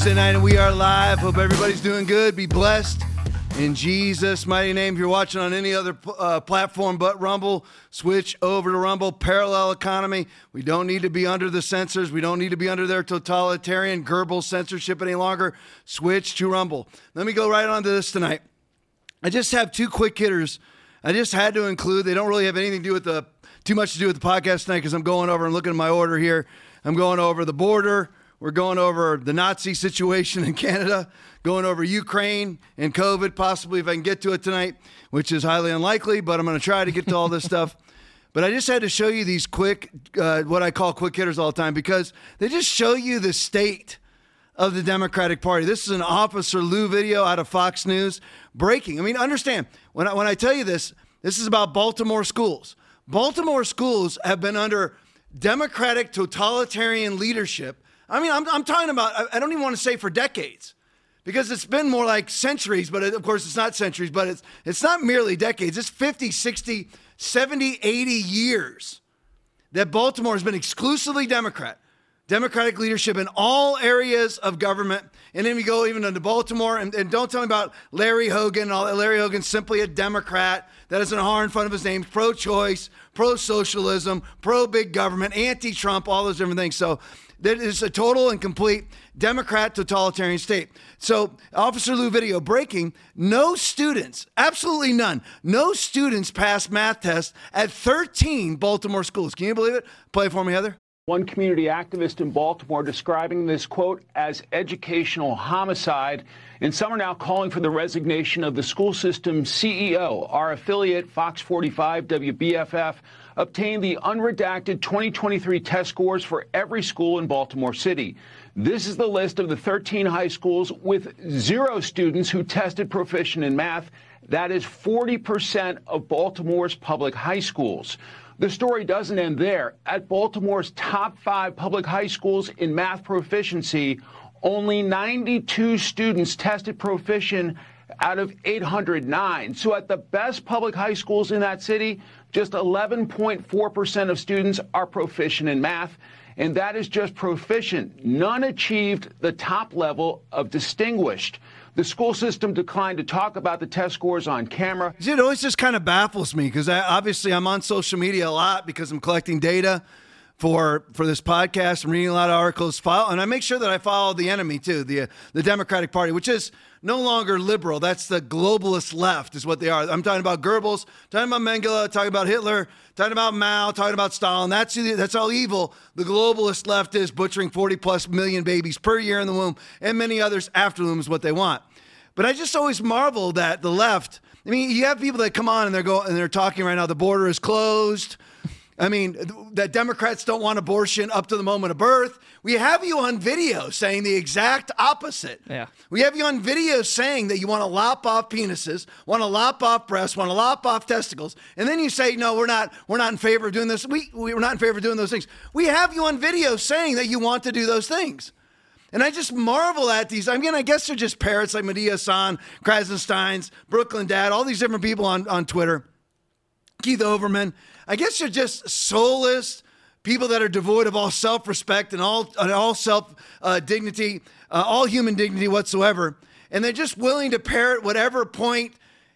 Tuesday night, and we are live. Hope everybody's doing good. Be blessed in Jesus' mighty name. If you're watching on any other uh, platform but Rumble, switch over to Rumble. Parallel economy. We don't need to be under the censors. We don't need to be under their totalitarian Goebbels censorship any longer. Switch to Rumble. Let me go right on to this tonight. I just have two quick hitters. I just had to include. They don't really have anything to do with the too much to do with the podcast tonight because I'm going over and looking at my order here. I'm going over the border. We're going over the Nazi situation in Canada, going over Ukraine and COVID, possibly if I can get to it tonight, which is highly unlikely, but I'm going to try to get to all this stuff. But I just had to show you these quick, uh, what I call quick hitters all the time, because they just show you the state of the Democratic Party. This is an Officer Lou video out of Fox News breaking. I mean, understand, when I, when I tell you this, this is about Baltimore schools. Baltimore schools have been under Democratic totalitarian leadership I mean, I'm, I'm talking about, I don't even want to say for decades because it's been more like centuries, but of course it's not centuries, but it's, it's not merely decades. It's 50, 60, 70, 80 years that Baltimore has been exclusively Democrat. Democratic leadership in all areas of government. And then we go even into Baltimore. And, and don't tell me about Larry Hogan. and All, Larry Hogan's simply a Democrat that has an R in front of his name, pro choice, pro socialism, pro big government, anti Trump, all those different things. So that is a total and complete Democrat totalitarian state. So, Officer Lou video breaking no students, absolutely none, no students passed math tests at 13 Baltimore schools. Can you believe it? Play it for me, Heather. One community activist in Baltimore describing this quote as educational homicide. And some are now calling for the resignation of the school system CEO. Our affiliate, Fox 45 WBFF, obtained the unredacted 2023 test scores for every school in Baltimore City. This is the list of the 13 high schools with zero students who tested proficient in math. That is 40% of Baltimore's public high schools. The story doesn't end there. At Baltimore's top five public high schools in math proficiency, only 92 students tested proficient out of 809. So at the best public high schools in that city, just 11.4% of students are proficient in math, and that is just proficient. None achieved the top level of distinguished. The school system declined to talk about the test scores on camera. It always just kind of baffles me because obviously I'm on social media a lot because I'm collecting data for for this podcast. I'm reading a lot of articles, follow, and I make sure that I follow the enemy too, the the Democratic Party, which is no longer liberal. That's the globalist left, is what they are. I'm talking about Goebbels, talking about Mengele, talking about Hitler, talking about Mao, talking about Stalin. That's that's all evil. The globalist left is butchering 40 plus million babies per year in the womb, and many others after the womb is what they want. But I just always marvel that the left. I mean, you have people that come on and they're go and they're talking right now. The border is closed. I mean, that Democrats don't want abortion up to the moment of birth. We have you on video saying the exact opposite. Yeah. We have you on video saying that you want to lop off penises, want to lop off breasts, want to lop off testicles, and then you say, "No, we're not. We're not in favor of doing this. We we're not in favor of doing those things." We have you on video saying that you want to do those things. And I just marvel at these. I mean, I guess they're just parrots like Mehdi Hasan, Krassensteins, Brooklyn Dad, all these different people on, on Twitter. Keith Olbermann. I guess you're just soulless people that are devoid of all self-respect and all and all self uh, dignity, uh, all human dignity whatsoever, and they're just willing to parrot whatever point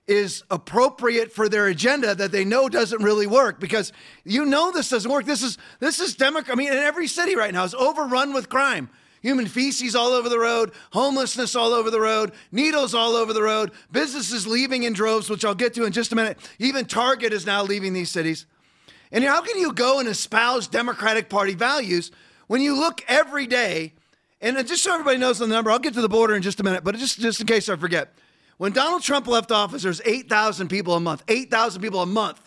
is appropriate for their agenda that they know doesn't really work because you know this doesn't work. This is this is Democrat. I mean, in every city right now is overrun with crime. Human feces all over the road, homelessness all over the road, needles all over the road, businesses leaving in droves, which I'll get to in just a minute. Even Target is now leaving these cities. And how can you go and espouse Democratic Party values when you look every day? And just so everybody knows the number, I'll get to the border in just a minute, but just, just in case I forget. When Donald Trump left office, there's 8,000 people a month, 8,000 people a month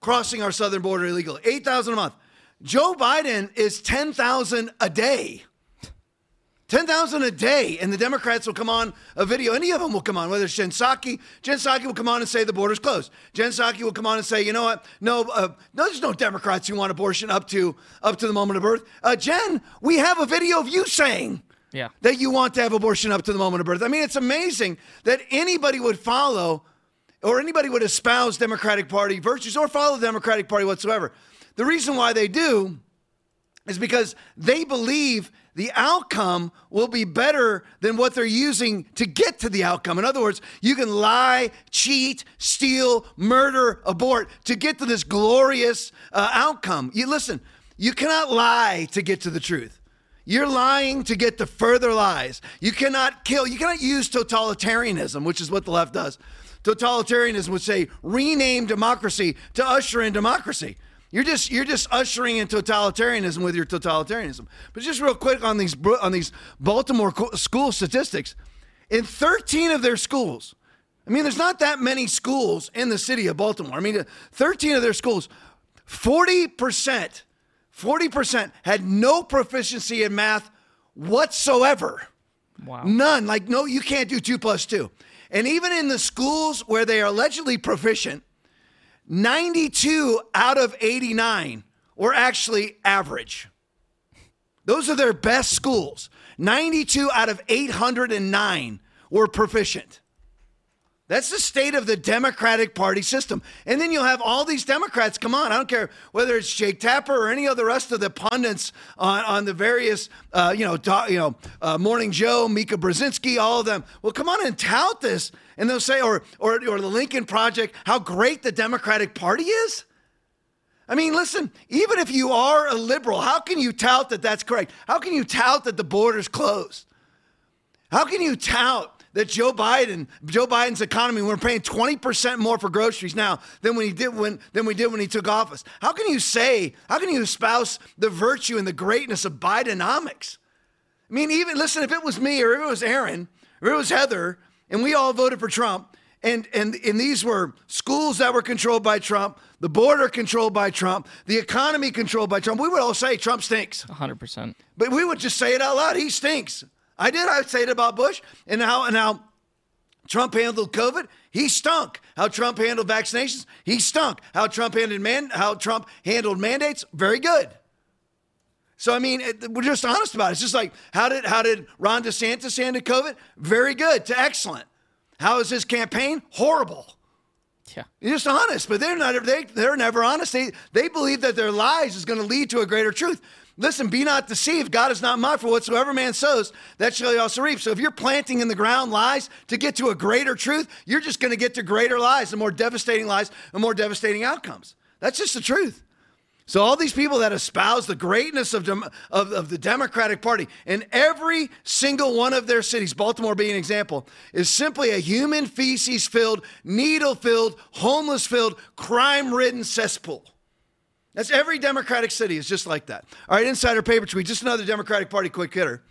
crossing our southern border illegally, 8,000 a month. Joe Biden is 10,000 a day. 10,000 a day, and the Democrats will come on a video. Any of them will come on, whether it's Jen Psaki. Jen Psaki will come on and say the border's closed. Jen Psaki will come on and say, you know what? No, uh, no, there's no Democrats who want abortion up to up to the moment of birth. Uh, Jen, we have a video of you saying yeah. that you want to have abortion up to the moment of birth. I mean, it's amazing that anybody would follow or anybody would espouse Democratic Party virtues or follow the Democratic Party whatsoever. The reason why they do is because they believe the outcome will be better than what they're using to get to the outcome. In other words, you can lie, cheat, steal, murder, abort to get to this glorious uh, outcome. You listen, you cannot lie to get to the truth. You're lying to get to further lies. You cannot kill, you cannot use totalitarianism, which is what the left does. Totalitarianism would say rename democracy to usher in democracy. You're just you're just ushering in totalitarianism with your totalitarianism. But just real quick on these on these Baltimore school statistics, in 13 of their schools, I mean, there's not that many schools in the city of Baltimore. I mean, 13 of their schools, 40 percent, 40 percent had no proficiency in math whatsoever. Wow. None. Like no, you can't do two plus two. And even in the schools where they are allegedly proficient 92 out of 89 were actually average. Those are their best schools. 92 out of 809 were proficient. That's the state of the Democratic Party system. And then you'll have all these Democrats come on. I don't care whether it's Jake Tapper or any of the rest of the pundits on, on the various, uh, you know, you know, uh, Morning Joe, Mika Brzezinski, all of them. Well, come on and tout this, and they'll say, or or or the Lincoln Project, how great the Democratic Party is. I mean, listen, even if you are a liberal, how can you tout that that's correct? How can you tout that the border's closed? How can you tout that Joe Biden, Joe Biden's economy, we're paying 20% more for groceries now than when he did when than we did when he took office. How can you say, how can you espouse the virtue and the greatness of Bidenomics? I mean, even listen, if it was me or if it was Aaron or it was Heather, and we all voted for Trump, and, and, and these were schools that were controlled by Trump, the border controlled by Trump, the economy controlled by Trump. We would all say Trump stinks. 100%. But we would just say it out loud. He stinks. I did. I say it about Bush and how and how Trump handled COVID. He stunk. How Trump handled vaccinations. He stunk. How Trump handled man. How Trump handled mandates. Very good. So I mean, it, we're just honest about it. It's just like how did how did Ron DeSantis handle COVID? Very good to excellent. How is his campaign? Horrible. Yeah. You're just honest, but they're not. They they're never honest. They they believe that their lies is going to lead to a greater truth. Listen, be not deceived. God is not mocked. For whatsoever man sows, that shall he also reap. So if you're planting in the ground lies to get to a greater truth, you're just going to get to greater lies and more devastating lies and more devastating outcomes. That's just the truth. So all these people that espouse the greatness of, of, of, the Democratic Party in every single one of their cities, Baltimore being an example, is simply a human feces filled, needle filled, homeless filled, crime ridden cesspool. That's every Democratic city is just like that. All right, insider paper tweet, just another Democratic Party quick hitter.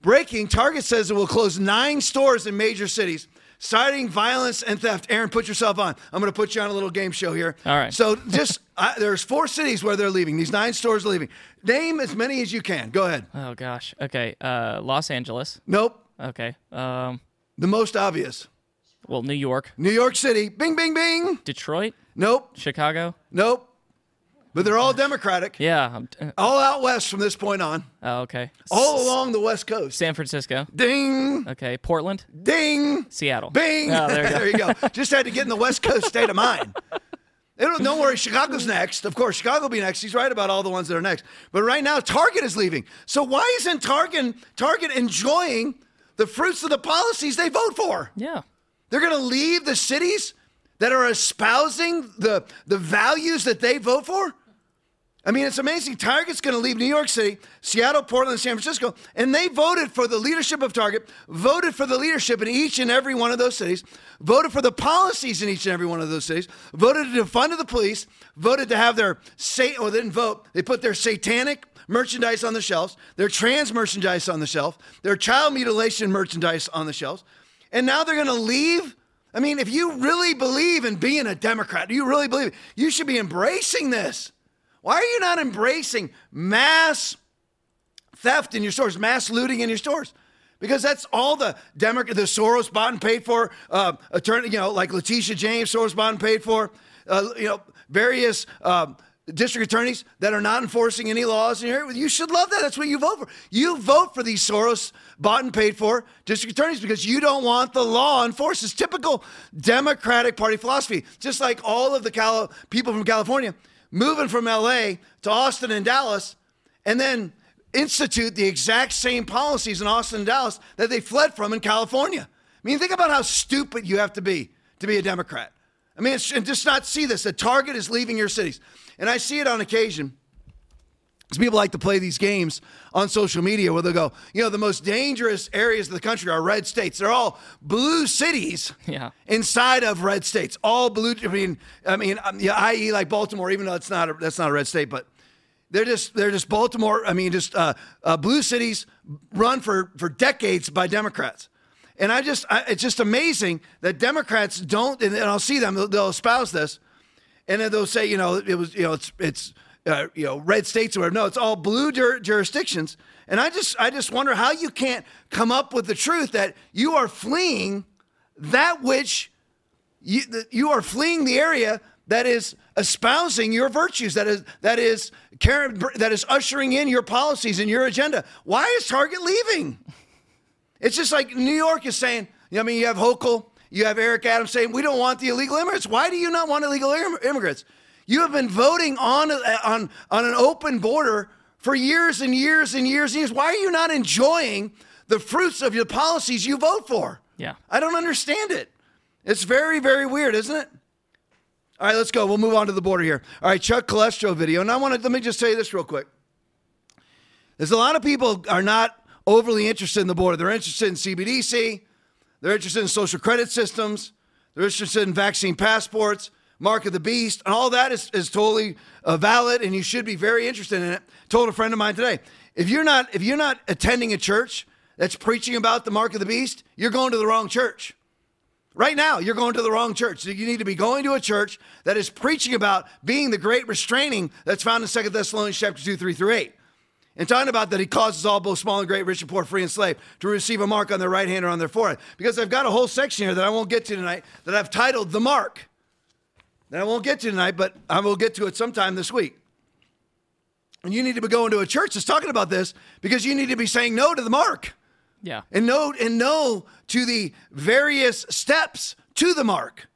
Breaking, Target says it will close nine stores in major cities, citing violence and theft. Aaron, put yourself on. I'm going to put you on a little game show here. All right. So just, I, there's four cities where they're leaving. These nine stores are leaving. Name as many as you can. Go ahead. Oh, gosh. Okay. Uh, Los Angeles. Nope. Okay. Um, the most obvious. Well, New York. New York City. Bing, bing, bing. Detroit. Nope. Chicago. Nope. But they're all Democratic. Yeah. Uh, all out west from this point on. Oh, okay. All along the West Coast. San Francisco. Ding. Okay. Portland. Ding. Seattle. Bing. Oh, there, you there, you go. Just had to get in the West Coast state of mind. Don't, don't worry, Chicago's next. Of course, Chicago will be next. He's right about all the ones that are next. But right now, Target is leaving. So why isn't Target Target enjoying the fruits of the policies they vote for? Yeah. They're going to leave the cities that are espousing the, the values that they vote for? I mean, it's amazing. Target's going to leave New York City, Seattle, Portland, San Francisco, and they voted for the leadership of Target, voted for the leadership in each and every one of those cities, voted for the policies in each and every one of those cities, voted to defund the police, voted to have their, say, or they didn't vote, they put their satanic merchandise on the shelves, their trans merchandise on the shelf, their child mutilation merchandise on the shelves, and now they're going to leave. I mean, if you really believe in being a Democrat, do you really believe you should be embracing this. Why are you not embracing mass theft in your stores, mass looting in your stores? Because that's all the Democrat, the Soros bought and paid for, uh, attorney, you know, like Letitia James, Soros bought and paid for, uh, you know, various um, district attorneys that are not enforcing any laws in here. You should love that. That's what you vote for. You vote for these Soros bought and paid for district attorneys because you don't want the law enforced. It's typical Democratic Party philosophy. Just like all of the people from California moving from LA to Austin and Dallas, and then institute the exact same policies in Austin and Dallas that they fled from in California. I mean, think about how stupid you have to be to be a Democrat. I mean, it's, and just not see this. The target is leaving your cities. And I see it on occasion. Because people like to play these games on social media where they'll go, you know, the most dangerous areas of the country are red states. They're all blue cities Yeah. inside of red states. All blue. I mean, I mean, um, yeah, i.e., like Baltimore, even though it's not a, that's not a red state, but they're just they're just Baltimore. I mean, just uh, uh, blue cities run for for decades by Democrats. And I just, I, it's just amazing that Democrats don't, and, and I'll see them, they'll, they'll espouse this, and then they'll say, you know, it was, you know, it's, it's, uh, you know, red states or whatever. No, it's all blue jur- jurisdictions. And I just, I just wonder how you can't come up with the truth that you are fleeing that which you, that you are fleeing the area that is espousing your virtues, that is, that is, that is ushering in your policies and your agenda. Why is Target leaving? It's just like New York is saying, I mean, you have Hochul, you have Eric Adams saying, we don't want the illegal immigrants. Why do you not want illegal im- immigrants? You have been voting on, uh, on, on an open border for years and years and years and years. Why are you not enjoying the fruits of your policies you vote for? Yeah. I don't understand it. It's very, very weird, isn't it? All right, let's go. We'll move on to the border here. All right, Chuck Calestro video. And I want to let me just tell you this real quick. There's a lot of people are not overly interested in the border. They're interested in CBDC. They're interested in social credit systems. They're interested in vaccine passports, mark of the beast, and all that is, is totally uh, valid, and you should be very interested in it. Told a friend of mine today, if you're not if you're not attending a church that's preaching about the mark of the beast, you're going to the wrong church. Right now, you're going to the wrong church. You need to be going to a church that is preaching about being the great restraining that's found in 2 Thessalonians chapter 2, 3 through 8. And talking about that he causes all both small and great, rich and poor, free and slave, to receive a mark on their right hand or on their forehead. Because I've got a whole section here that I won't get to tonight that I've titled The Mark. That I won't get to tonight, but I will get to it sometime this week. And you need to be going to a church that's talking about this because you need to be saying no to the mark Yeah. and no and no to the various steps to the mark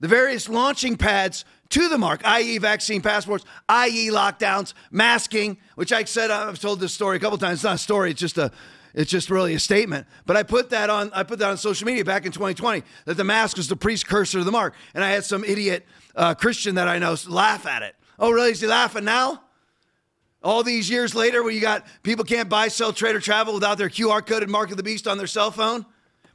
the various launching pads to the mark i.e vaccine passports i.e lockdowns masking which i said i've told this story a couple times. It's not a story it's just a it's just really a statement. But i put that on i put that on social media back in 2020 that the mask was the precursor to the mark. And i had some idiot uh, christian that i know laugh at it. Oh really? Is he laughing now? All these years later, where you got people can't buy, sell, trade, or travel without their QR coded mark of the beast on their cell phone?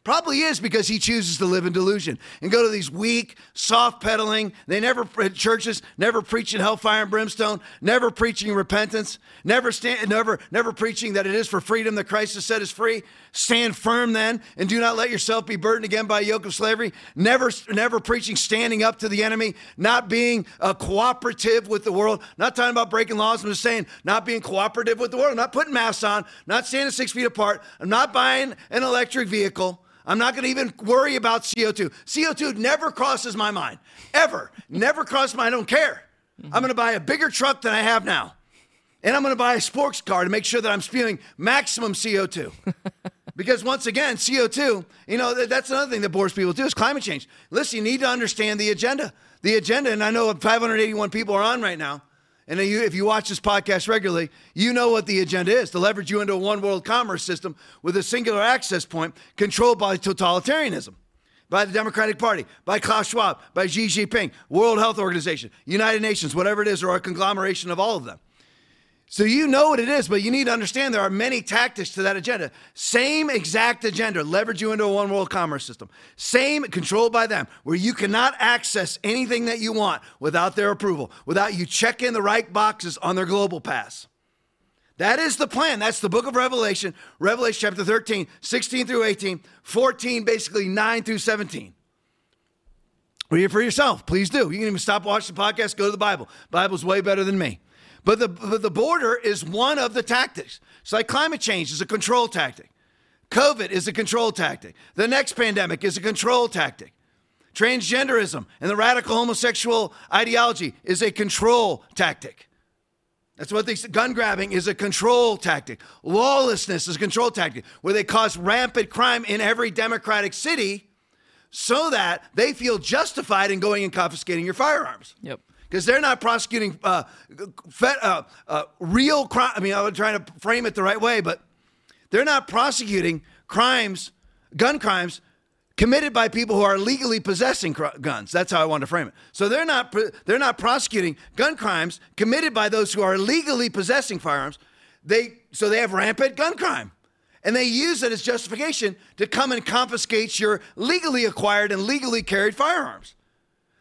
Probably is because he chooses to live in delusion and go to these weak, soft peddling. They never uh, churches never preaching hellfire and brimstone, never preaching repentance, never stand, never never preaching that it is for freedom that Christ has set us free. Stand firm then, and do not let yourself be burdened again by a yoke of slavery. Never never preaching standing up to the enemy, not being uh, cooperative with the world. Not talking about breaking laws. I'm just saying not being cooperative with the world. Not putting masks on. Not standing six feet apart. I'm not buying an electric vehicle. I'm not going to even worry about CO2. CO2 never crosses my mind, ever. never crosses my. I don't care. I'm going to buy a bigger truck than I have now, and I'm going to buy a sports car to make sure that I'm spewing maximum CO2. because once again, CO2. You know that, that's another thing that bores people too is climate change. Listen, you need to understand the agenda. The agenda, and I know 581 people are on right now. And you, if you watch this podcast regularly, you know what the agenda is to leverage you into a one world commerce system with a singular access point controlled by totalitarianism, by the Democratic Party, by Klaus Schwab, by Xi Jinping, World Health Organization, United Nations, whatever it is, or a conglomeration of all of them. So you know what it is, but you need to understand there are many tactics to that agenda. Same exact agenda, leverage you into a one world commerce system. Same controlled by them, where you cannot access anything that you want without their approval, without you checking the right boxes on their global pass. That is the plan. That's the book of Revelation, Revelation chapter 13, 16 through 18, 14, basically 9 through 17. Read it for yourself. Please do. You can even stop watching the podcast, go to the Bible. Bible's way better than me. But the, but the border is one of the tactics. It's like climate change is a control tactic. COVID is a control tactic. The next pandemic is a control tactic. Transgenderism and the radical homosexual ideology is a control tactic. That's what they gun grabbing is a control tactic. Lawlessness is a control tactic where they cause rampant crime in every democratic city so that they feel justified in going and confiscating your firearms. Yep. Because they're not prosecuting uh, fe- uh, uh, real crime. I mean, I'm trying to frame it the right way, but they're not prosecuting crimes, gun crimes committed by people who are legally possessing cr- guns. That's how I want to frame it. So they're not they're not prosecuting gun crimes committed by those who are legally possessing firearms. They so they have rampant gun crime. And they use it as justification to come and confiscate your legally acquired and legally carried firearms.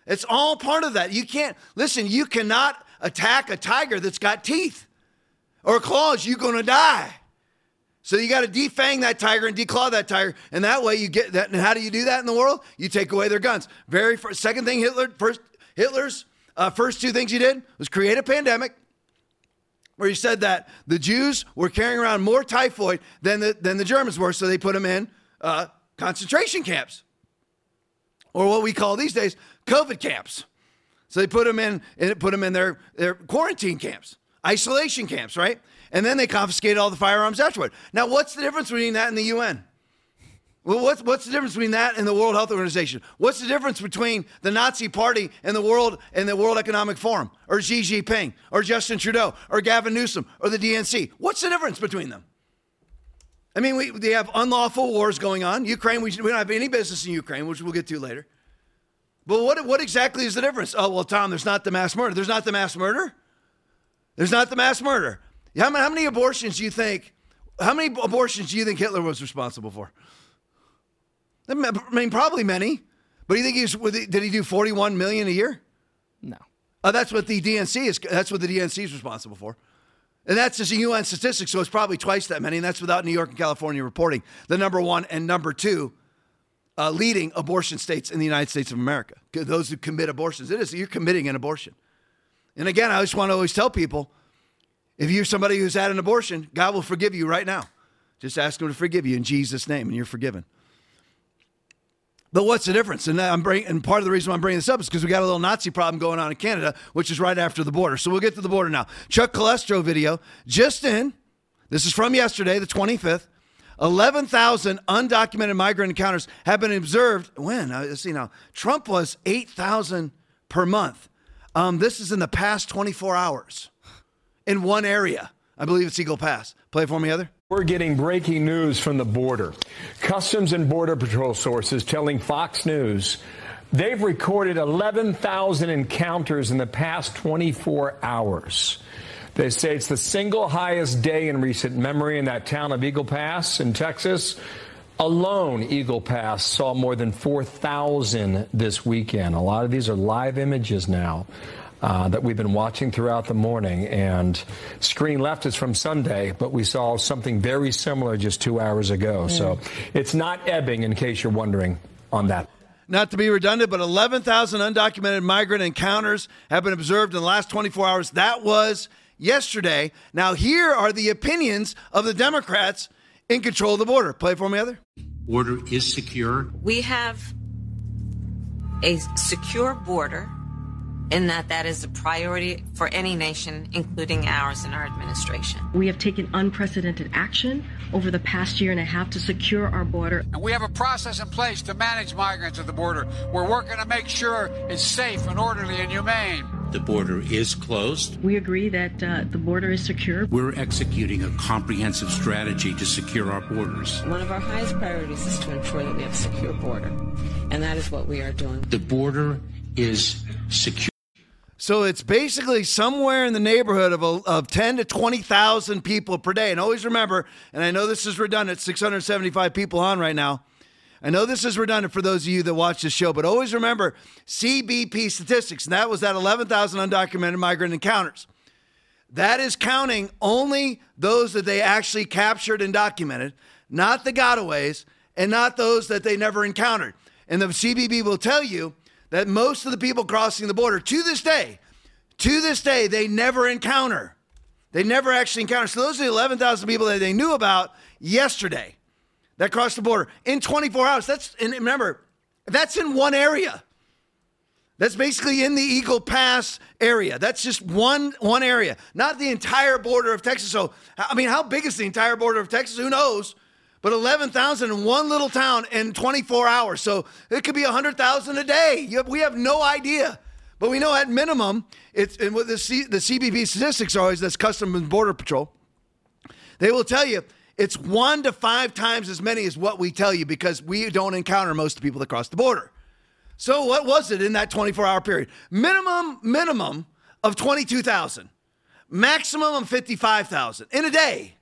It's all part of that. You can't listen, you cannot attack a tiger that's got teeth or claws, you're going to die. So you got to defang that tiger and declaw that tiger, and that way you get that. And how do you do that in the world? You take away their guns. Very first, second thing Hitler first Hitler's uh, first two things he did was create a pandemic, where he said that the Jews were carrying around more typhoid than the than the Germans were, so they put them in uh, concentration camps, or what we call these days COVID camps. So they put them in and put them in their their quarantine camps, isolation camps, right? And then they confiscated all the firearms afterward. Now, what's the difference between that and the UN? Well, what's, what's the difference between that and the World Health Organization? What's the difference between the Nazi Party and the World and the World Economic Forum, or Xi Jinping, or Justin Trudeau, or Gavin Newsom, or the DNC? What's the difference between them? I mean, we, they have unlawful wars going on. Ukraine, we, we don't have any business in Ukraine, which we'll get to later. But what, what exactly is the difference? Oh, well, Tom, there's not the mass murder. There's not the mass murder. There's not the mass murder. How many, how many abortions do you think? How many abortions do you think Hitler was responsible for? I mean, probably many. But do you think he's did he do 41 million a year? No. Oh, that's what the DNC is. That's what the DNC is responsible for. And that's just a UN statistic, so it's probably twice that many, and that's without New York and California reporting the number one and number two uh, leading abortion states in the United States of America. Those who commit abortions, it is you're committing an abortion. And again, I just want to always tell people if you're somebody who's had an abortion, God will forgive you right now. Just ask Him to forgive you in Jesus' name, and you're forgiven. But what's the difference? And I'm bringing, and part of the reason I'm bringing this up is because we got a little Nazi problem going on in Canada, which is right after the border. So we'll get to the border now. Chuck Calestro video just in. This is from yesterday, the 25th. 11,000 undocumented migrant encounters have been observed. When? Uh, let's see now. Trump was 8,000 per month. Um, this is in the past 24 hours in one area. I believe it's Eagle Pass. Play for me, Heather. We're getting breaking news from the border. Customs and Border Patrol sources telling Fox News they've recorded 11,000 encounters in the past 24 hours. They say it's the single highest day in recent memory in that town of Eagle Pass in Texas. Alone, Eagle Pass saw more than 4,000 this weekend. A lot of these are live images now uh, that we've been watching throughout the morning. And screen left is from Sunday, but we saw something very similar just two hours ago. So it's not ebbing, in case you're wondering on that. Not to be redundant, but 11,000 undocumented migrant encounters have been observed in the last 24 hours. That was yesterday. Now, here are the opinions of the Democrats in control of the border. Play for me, Heather. Border is secure. We have a secure border in that that is a priority for any nation, including ours and our administration. We have taken unprecedented action over the past year and a half to secure our border. And we have a process in place to manage migrants at the border. We're working to make sure it's safe and orderly and humane. The border is closed. We agree that uh, the border is secure. We're executing a comprehensive strategy to secure our borders. One of our highest priorities is to ensure that we have a secure border, and that is what we are doing. The border is secure. So it's basically somewhere in the neighborhood of, a, of 10 to 20,000 people per day. And always remember, and I know this is redundant, 675 people on right now. I know this is redundant for those of you that watch this show, but always remember CBP statistics, and that was that 11,000 undocumented migrant encounters. That is counting only those that they actually captured and documented, not the gotaways, and not those that they never encountered. And the CBP will tell you that most of the people crossing the border to this day, to this day, they never encounter. They never actually encounter. So those are the 11,000 people that they knew about yesterday that crossed the border in 24 hours. That's and remember, that's in one area. That's basically in the Eagle Pass area. That's just one one area, not the entire border of Texas. So, I mean, how big is the entire border of Texas? Who knows? But 11,000 in one little town in 24 hours. So it could be 100,000 a day. We have no idea. But we know at minimum, it's and what the C, the CBP statistics are always that's Customs and Border Patrol. They will tell you it's one to five times as many as what we tell you because we don't encounter most of the people that cross the border. So what was it in that 24 hour period? Minimum, minimum of 22,000, maximum of 55,000 in a day.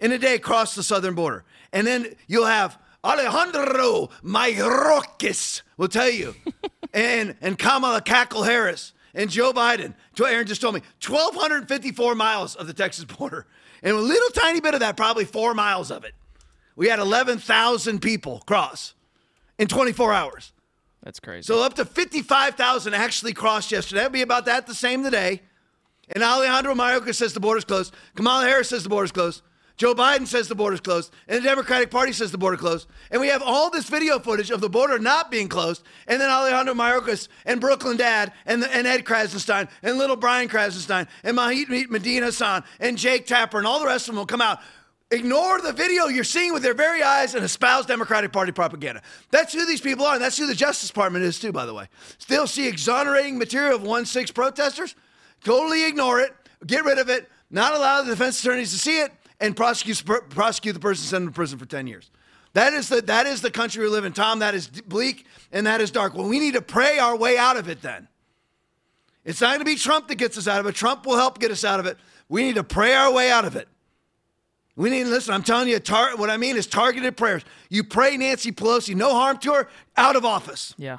In a day across the southern border. And then you'll have Alejandro Mayorkas will tell you, and, and Kamala Cackle Harris and Joe Biden. Aaron just told me 1,254 miles of the Texas border. And a little tiny bit of that, probably four miles of it. We had 11,000 people cross in 24 hours. That's crazy. So up to 55,000 actually crossed yesterday. That'll be about that the same today. And Alejandro Mayorkas says the border's closed. Kamala Harris says the border's closed. Joe Biden says the border's closed. And the Democratic Party says the border closed. And we have all this video footage of the border not being closed. And then Alejandro Mayorkas and Brooklyn Dad and, the, and Ed Krassenstein and little Brian Krassenstein and Mahit Medina Hassan and Jake Tapper and all the rest of them will come out ignore the video you're seeing with their very eyes and espouse Democratic Party propaganda. That's who these people are, and that's who the Justice Department is, too, by the way. Still see exonerating material of 1 6 protesters, totally ignore it, get rid of it, not allow the defense attorneys to see it, and prosecute, prosecute the person, send them to prison for 10 years. That is, the, that is the country we live in, Tom. That is bleak and that is dark. Well, we need to pray our way out of it then. It's not going to be Trump that gets us out of it. Trump will help get us out of it. We need to pray our way out of it. We need to listen. I'm telling you, tar- what I mean is targeted prayers. You pray Nancy Pelosi, no harm to her, out of office. Yeah.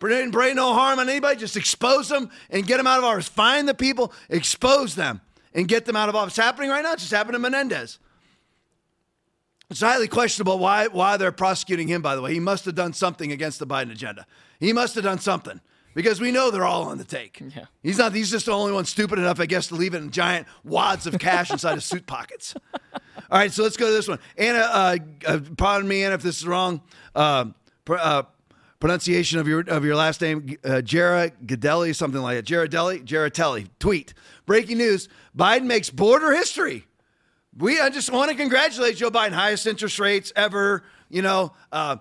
Pray, pray no harm on anybody. Just expose them and get them out of office. Find the people, expose them, and get them out of office. It's happening right now. It's just happened to Menendez. It's highly questionable why, why they're prosecuting him, by the way. He must have done something against the Biden agenda. He must have done something because we know they're all on the take. Yeah. He's not, he's just the only one stupid enough, I guess, to leave it in giant wads of cash inside his suit pockets. All right, so let's go to this one. Anna, uh, uh, pardon me, Anna, if this is wrong. Uh, uh, pronunciation of your of your last name, uh, Jara Gadelli, something like that. Jaradelli, Jaratelli. Tweet. Breaking news: Biden makes border history. We I just want to congratulate Joe Biden. Highest interest rates ever. You know, uh,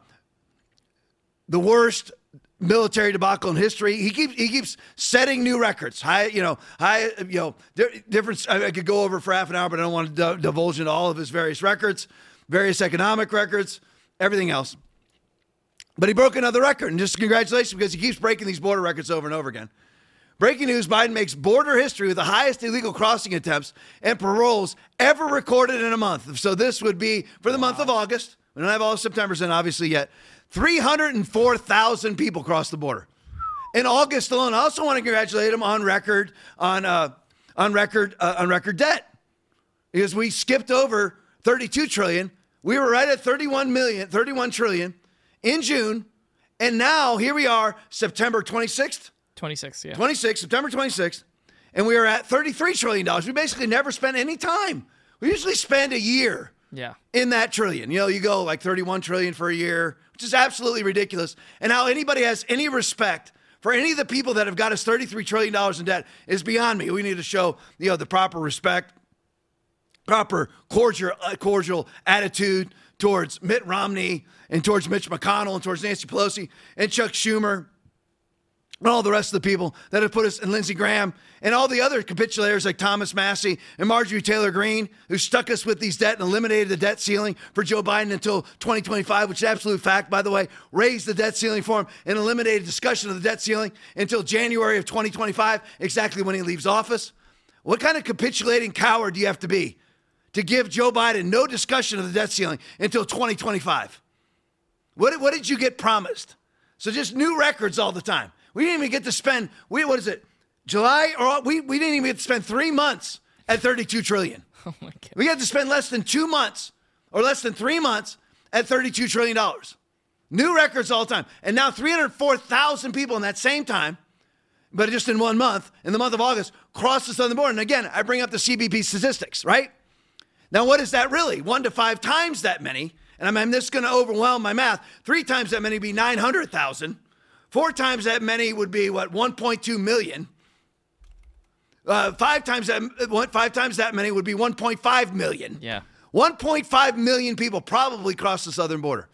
the worst military debacle in history. He keeps he keeps setting new records. High, you know, high, you know, di- different. I, I could go over for half an hour, but I don't want to d- divulge into all of his various records, various economic records, everything else. But he broke another record, and just congratulations because he keeps breaking these border records over and over again. Breaking news Biden makes border history with the highest illegal crossing attempts and paroles ever recorded in a month. So this would be for the month of August. We don't have all of September's in, obviously, yet. 304,000 people crossed the border. In August alone, I also want to congratulate him on record on uh, on record uh, on record debt because we skipped over 32 trillion. We were right at 31 million, 31 trillion in June, and now here we are, September 26th. 26th, yeah. 26th, September 26th, and we are at $33 trillion. We basically never spend any time. We usually spend a year Yeah. in that trillion. You know, you go like 31 trillion for a year, which is absolutely ridiculous. And how anybody has any respect for any of the people that have got us 33 trillion dollars in debt is beyond me. We need to show, you know, the proper respect, proper cordial uh, cordial attitude towards Mitt Romney and towards Mitch McConnell and towards Nancy Pelosi and Chuck Schumer and all the rest of the people that have put us in Lindsey Graham and all the other capitulators like Thomas Massie and Marjorie Taylor Greene, who stuck us with these debt and eliminated the debt ceiling for Joe Biden until 2025, which is absolute fact, by the way, raised the debt ceiling for him and eliminated discussion of the debt ceiling until January of 2025, exactly when he leaves office. What kind of capitulating coward do you have to be to give Joe Biden no discussion of the debt ceiling until 2025? What, what did you get promised? So just new records all the time. We didn't even get to spend, we, what is it, July? Or we, we didn't even get to spend three months at 32 trillion. Oh my god. We had to spend less than two months or less than three months at $32 trillion. New records all the time. And now 304,000 people in that same time, but just in one month, in the month of August, crossed the southern border. And again, I bring up the CBP statistics, right? Now, what is that really? One to five times that many. And I'm, I'm just going to overwhelm my math. Three times that many would be 900,000. Four times that many would be what? 1.2 million. Uh, five times that five times that many would be 1.5 million. Yeah. 1.5 million people probably crossed the southern border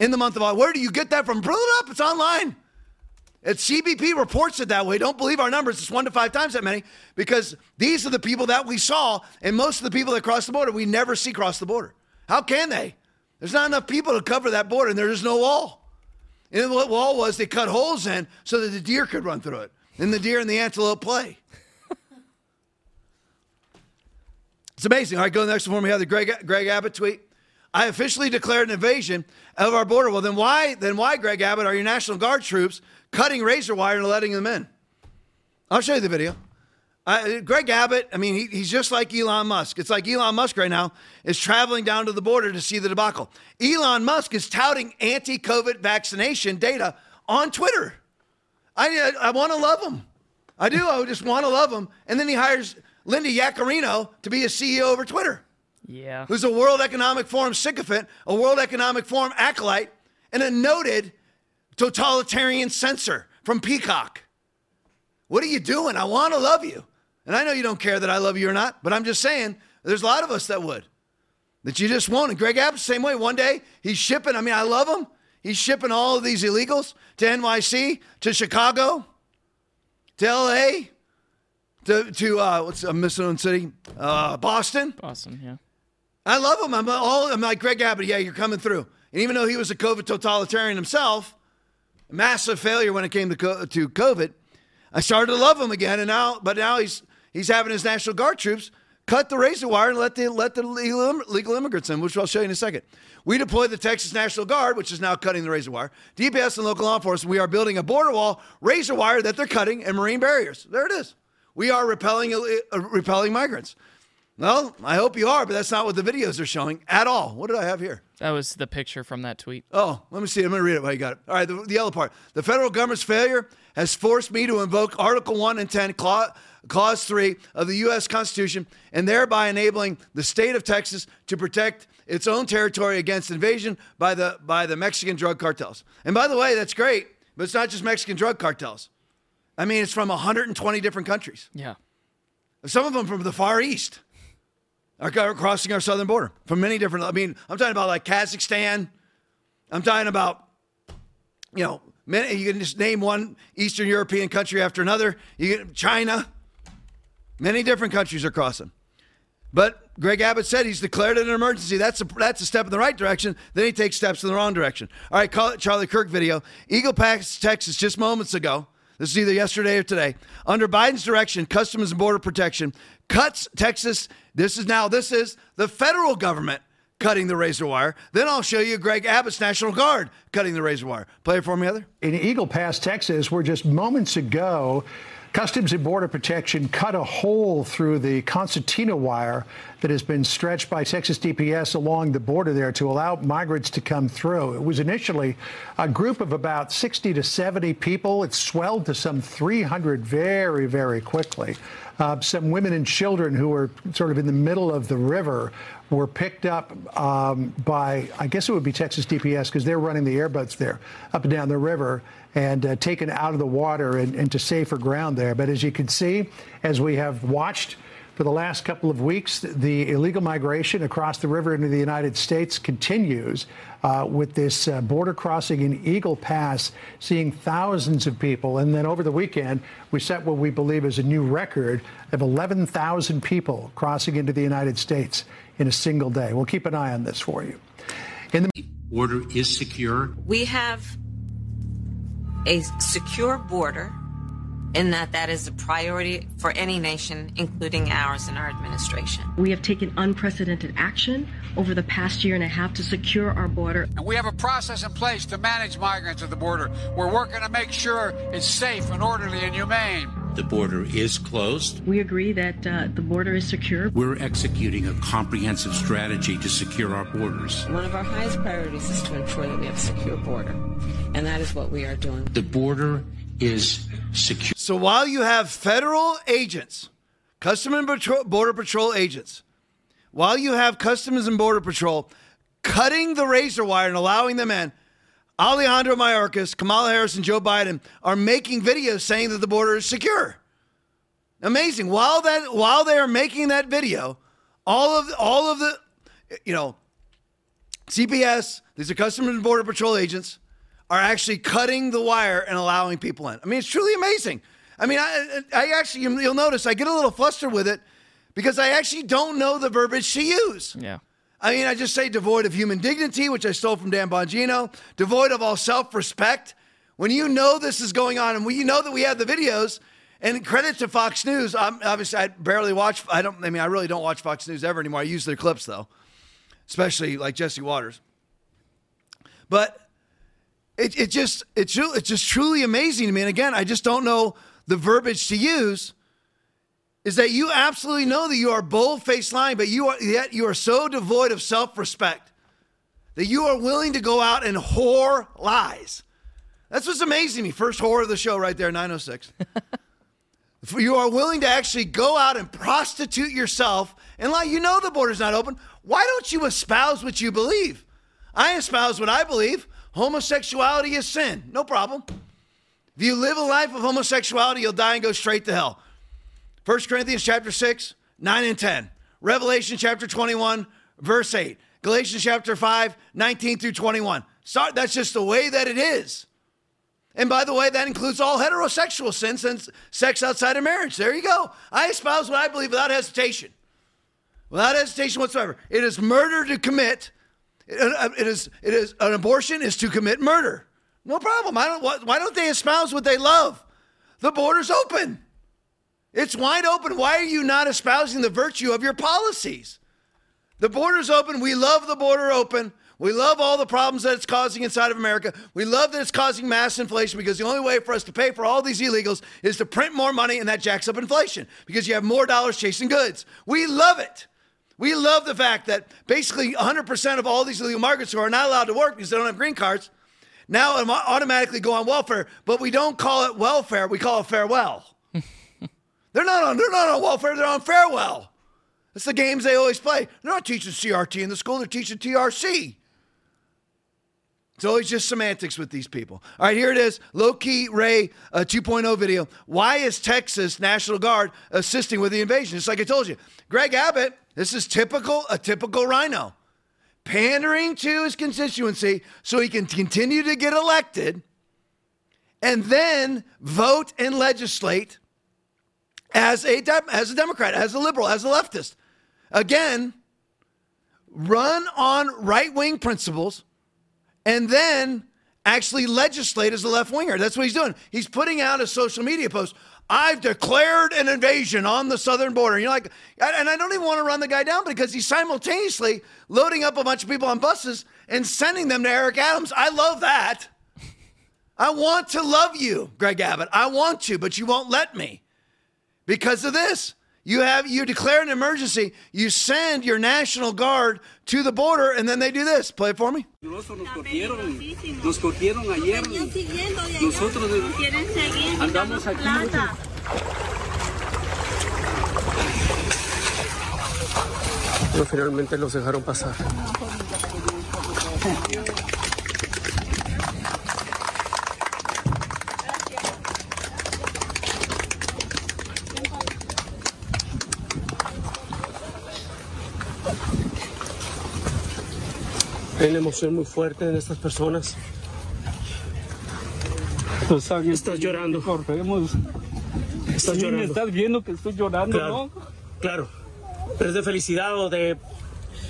in the month of August. Where do you get that from? Pull it up. It's online. It's CBP reports it that way. Don't believe our numbers. It's one to five times that many because these are the people that we saw, and most of the people that cross the border, we never see cross the border. How can they? There's not enough people to cover that border, and there's no wall. And what wall was, they cut holes in so that the deer could run through it, and the deer and the antelope play. it's amazing. All right, go to the next one. We have the Greg, Greg Abbott tweet. I officially declared an invasion of our border. Well, then why, then why, Greg Abbott, are your National Guard troops cutting razor wire and letting them in? I'll show you the video. Uh, Greg Abbott, I mean, he, he's just like Elon Musk. It's like Elon Musk right now is traveling down to the border to see the debacle. Elon Musk is touting anti COVID vaccination data on Twitter. I, I, I want to love him. I do. I just want to love him. And then he hires Linda Yaccarino to be a CEO over Twitter Yeah. who's a World Economic Forum sycophant, a World Economic Forum acolyte, and a noted totalitarian censor from Peacock. What are you doing? I want to love you. And I know you don't care that I love you or not, but I'm just saying there's a lot of us that would. That you just won't. And Greg Abbott, same way. One day he's shipping, I mean, I love him. He's shipping all of these illegals to NYC, to Chicago, to LA, to, to uh, what's a missing city? Uh, Boston. Awesome. Yeah. I love him. I'm all I'm like Greg Abbott. Yeah, you're coming through. And even though he was a COVID totalitarian himself, massive failure when it came to to COVID, I started to love him again. And now, but now he's he's having his National Guard troops cut the razor wire and let the let the legal, immigrants in, which I'll show you in a second. We deployed the Texas National Guard, which is now cutting the razor wire. DPS and local law enforcement, we are building a border wall, razor wire that they're cutting, and marine barriers. There it is. We are repelling uh, repelling migrants. Well, I hope you are, but that's not what the videos are showing at all. What did I have here? That was the picture from that tweet. Oh, let me see. I'm going to read it while you got it. All right, the, the yellow part. The federal government's failure has forced me to invoke Article 1 and 10, Clause, Clause 3 of the U.S. Constitution, and thereby enabling the state of Texas to protect its own territory against invasion by the, by the Mexican drug cartels. And by the way, that's great, but it's not just Mexican drug cartels. I mean, it's from 120 different countries. Yeah. Some of them from the Far East are crossing our southern border from many different. I mean, I'm talking about like Kazakhstan. I'm talking about, you know, many, you can just name one Eastern European country after another. You get China. Many different countries are crossing. But Greg Abbott said he's declared an emergency. That's a that's a step in the right direction. Then he takes steps in the wrong direction. All right, call it Charlie Kirk video. Eagle Pass, Texas, just moments ago. This is either yesterday or today. Under Biden's direction, Customs and Border Protection cuts Texas. This is now this is the federal government cutting the razor wire. Then I'll show you Greg Abbott's National Guard cutting the razor wire. Play it for me, Heather. In Eagle Pass, Texas, where just moments ago, Customs and Border Protection cut a hole through the concertina wire that has been stretched by Texas DPS along the border there to allow migrants to come through. It was initially a group of about 60 to 70 people. It swelled to some 300 very, very quickly. Uh, some women and children who were sort of in the middle of the river were picked up um, by, I guess it would be Texas DPS because they're running the airboats there up and down the river and uh, taken out of the water and, and to safer ground there. But as you can see, as we have watched for the last couple of weeks, the illegal migration across the river into the United States continues uh, with this uh, border crossing in Eagle Pass, seeing thousands of people. And then over the weekend, we set what we believe is a new record of 11,000 people crossing into the United States in a single day. We'll keep an eye on this for you. In the Border is secure. We have a secure border in that that is a priority for any nation, including ours and our administration. We have taken unprecedented action over the past year and a half to secure our border. And we have a process in place to manage migrants at the border. We're working to make sure it's safe and orderly and humane. The border is closed. We agree that uh, the border is secure. We're executing a comprehensive strategy to secure our borders. One of our highest priorities is to ensure that we have a secure border, and that is what we are doing. The border is secure. So while you have federal agents, Customs and Border Patrol agents, while you have Customs and Border Patrol cutting the razor wire and allowing them in, Alejandro Mayorkas, Kamala Harris, and Joe Biden are making videos saying that the border is secure. Amazing. While that while they are making that video, all of all of the you know CPS, these are Customs and Border Patrol agents, are actually cutting the wire and allowing people in. I mean, it's truly amazing. I mean, I, I actually, you'll notice I get a little flustered with it because I actually don't know the verbiage to use. Yeah. I mean, I just say devoid of human dignity, which I stole from Dan Bongino, devoid of all self respect. When you know this is going on and we, you know that we have the videos, and credit to Fox News, I'm, obviously, I barely watch, I don't, I mean, I really don't watch Fox News ever anymore. I use their clips though, especially like Jesse Watters. But it, it just, it's, it's just truly amazing to me. And again, I just don't know the verbiage to use is that you absolutely know that you are bold faced lying, but you are yet you are so devoid of self respect that you are willing to go out and whore lies. That's what's amazing me. First whore of the show right there, 906. you are willing to actually go out and prostitute yourself and lie. You know the border's not open. Why don't you espouse what you believe? I espouse what I believe. Homosexuality is sin. No problem. If you live a life of homosexuality, you'll die and go straight to hell. 1 Corinthians chapter 6, 9 and 10. Revelation chapter 21, verse 8. Galatians chapter 5, 19 through 21. Sorry, that's just the way that it is. And by the way, that includes all heterosexual sins and sex outside of marriage. There you go. I espouse what I believe without hesitation. Without hesitation whatsoever. It is murder to commit. Uh, it is, it is an abortion is to commit murder. No problem. I don't, why don't they espouse what they love? The border's open. It's wide open. Why are you not espousing the virtue of your policies? The border's open. We love the border open. We love all the problems that it's causing inside of America. We love that it's causing mass inflation because the only way for us to pay for all these illegals is to print more money and that jacks up inflation because you have more dollars chasing goods. We love it. We love the fact that basically 100% of all these illegal migrants who are not allowed to work because they don't have green cards now automatically go on welfare, but we don't call it welfare, we call it farewell. They're not on. They're not on welfare. They're on farewell. That's the games they always play. They're not teaching CRT in the school. They're teaching TRC. It's always just semantics with these people. All right, here it is. Low key Ray uh, 2.0 video. Why is Texas National Guard assisting with the invasion? It's like I told you. Greg Abbott, this is typical, a typical RINO. Pandering to his constituency so he can continue to get elected and then vote and legislate as a, as a Democrat, as a liberal, as a leftist. Again, run on right wing principles and then actually legislate as a left winger. That's what he's doing. He's putting out a social media post. I've declared an invasion on the southern border. And you're like, and I don't even want to run the guy down because he's simultaneously loading up a bunch of people on buses and sending them to Eric Adams. I love that. I want to love you, Greg Abbott. I want to, but you won't let me because of this. You have you declare an emergency, you send your national guard to the border, and then they do this. Play it for me. finalmente los dejaron pasar. Hay una emoción muy fuerte en estas personas. Estás llorando. Corremos. Estás sí, llorando. Me estás viendo que estoy llorando, claro, ¿no? Claro. Pero es de felicidad o de,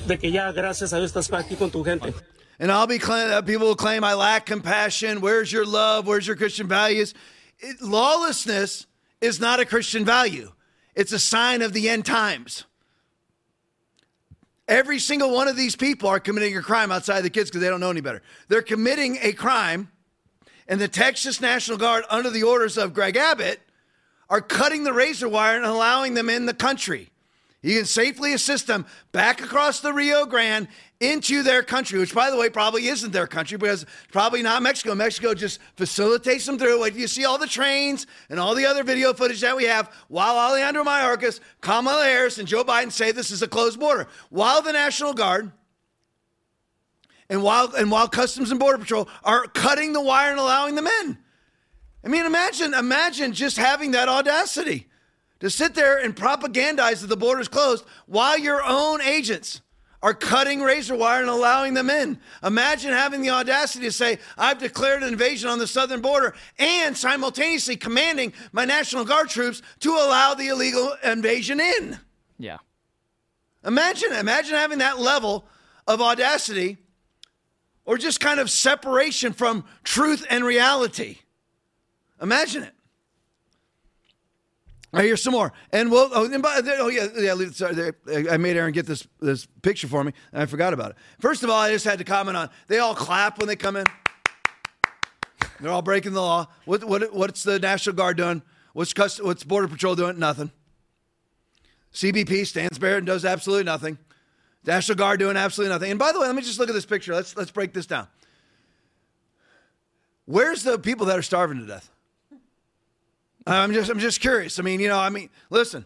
de que ya, gracias a Dios, estás aquí con tu gente. And I'll be claim, uh, people will claim I lack compassion. Where's your love? Where's your Christian values? It, lawlessness is not a Christian value. It's a sign of the end times. Every single one of these people are committing a crime outside the kids because they don't know any better. They're committing a crime, and the Texas National Guard, under the orders of Greg Abbott, are cutting the razor wire and allowing them in the country. You can safely assist them back across the Rio Grande into their country, which, by the way, probably isn't their country because probably not Mexico. Mexico just facilitates them through. Wait, you see all the trains and all the other video footage that we have while Alejandro Mayorkas, Kamala Harris, and Joe Biden say this is a closed border. While the National Guard and while, and while Customs and Border Patrol are cutting the wire and allowing them in. I mean, imagine, imagine just having that audacity to sit there and propagandize that the border's closed while your own agents are cutting razor wire and allowing them in. Imagine having the audacity to say, I've declared an invasion on the southern border and simultaneously commanding my National Guard troops to allow the illegal invasion in. Yeah. Imagine, imagine having that level of audacity or just kind of separation from truth and reality. Imagine it. Right, here's some more, and we'll. Oh, and by, oh yeah, yeah. Sorry, I made Aaron get this this picture for me, and I forgot about it. First of all, I just had to comment on. They all clap when they come in. They're all breaking the law. What what what's the National Guard doing? What's cust- what's Border Patrol doing? Nothing. CBP stands bare and does absolutely nothing. National Guard doing absolutely nothing. And by the way, let me just look at this picture. Let's let's break this down. Where's the people that are starving to death? I'm just I'm just curious. I mean, you know, I mean, listen.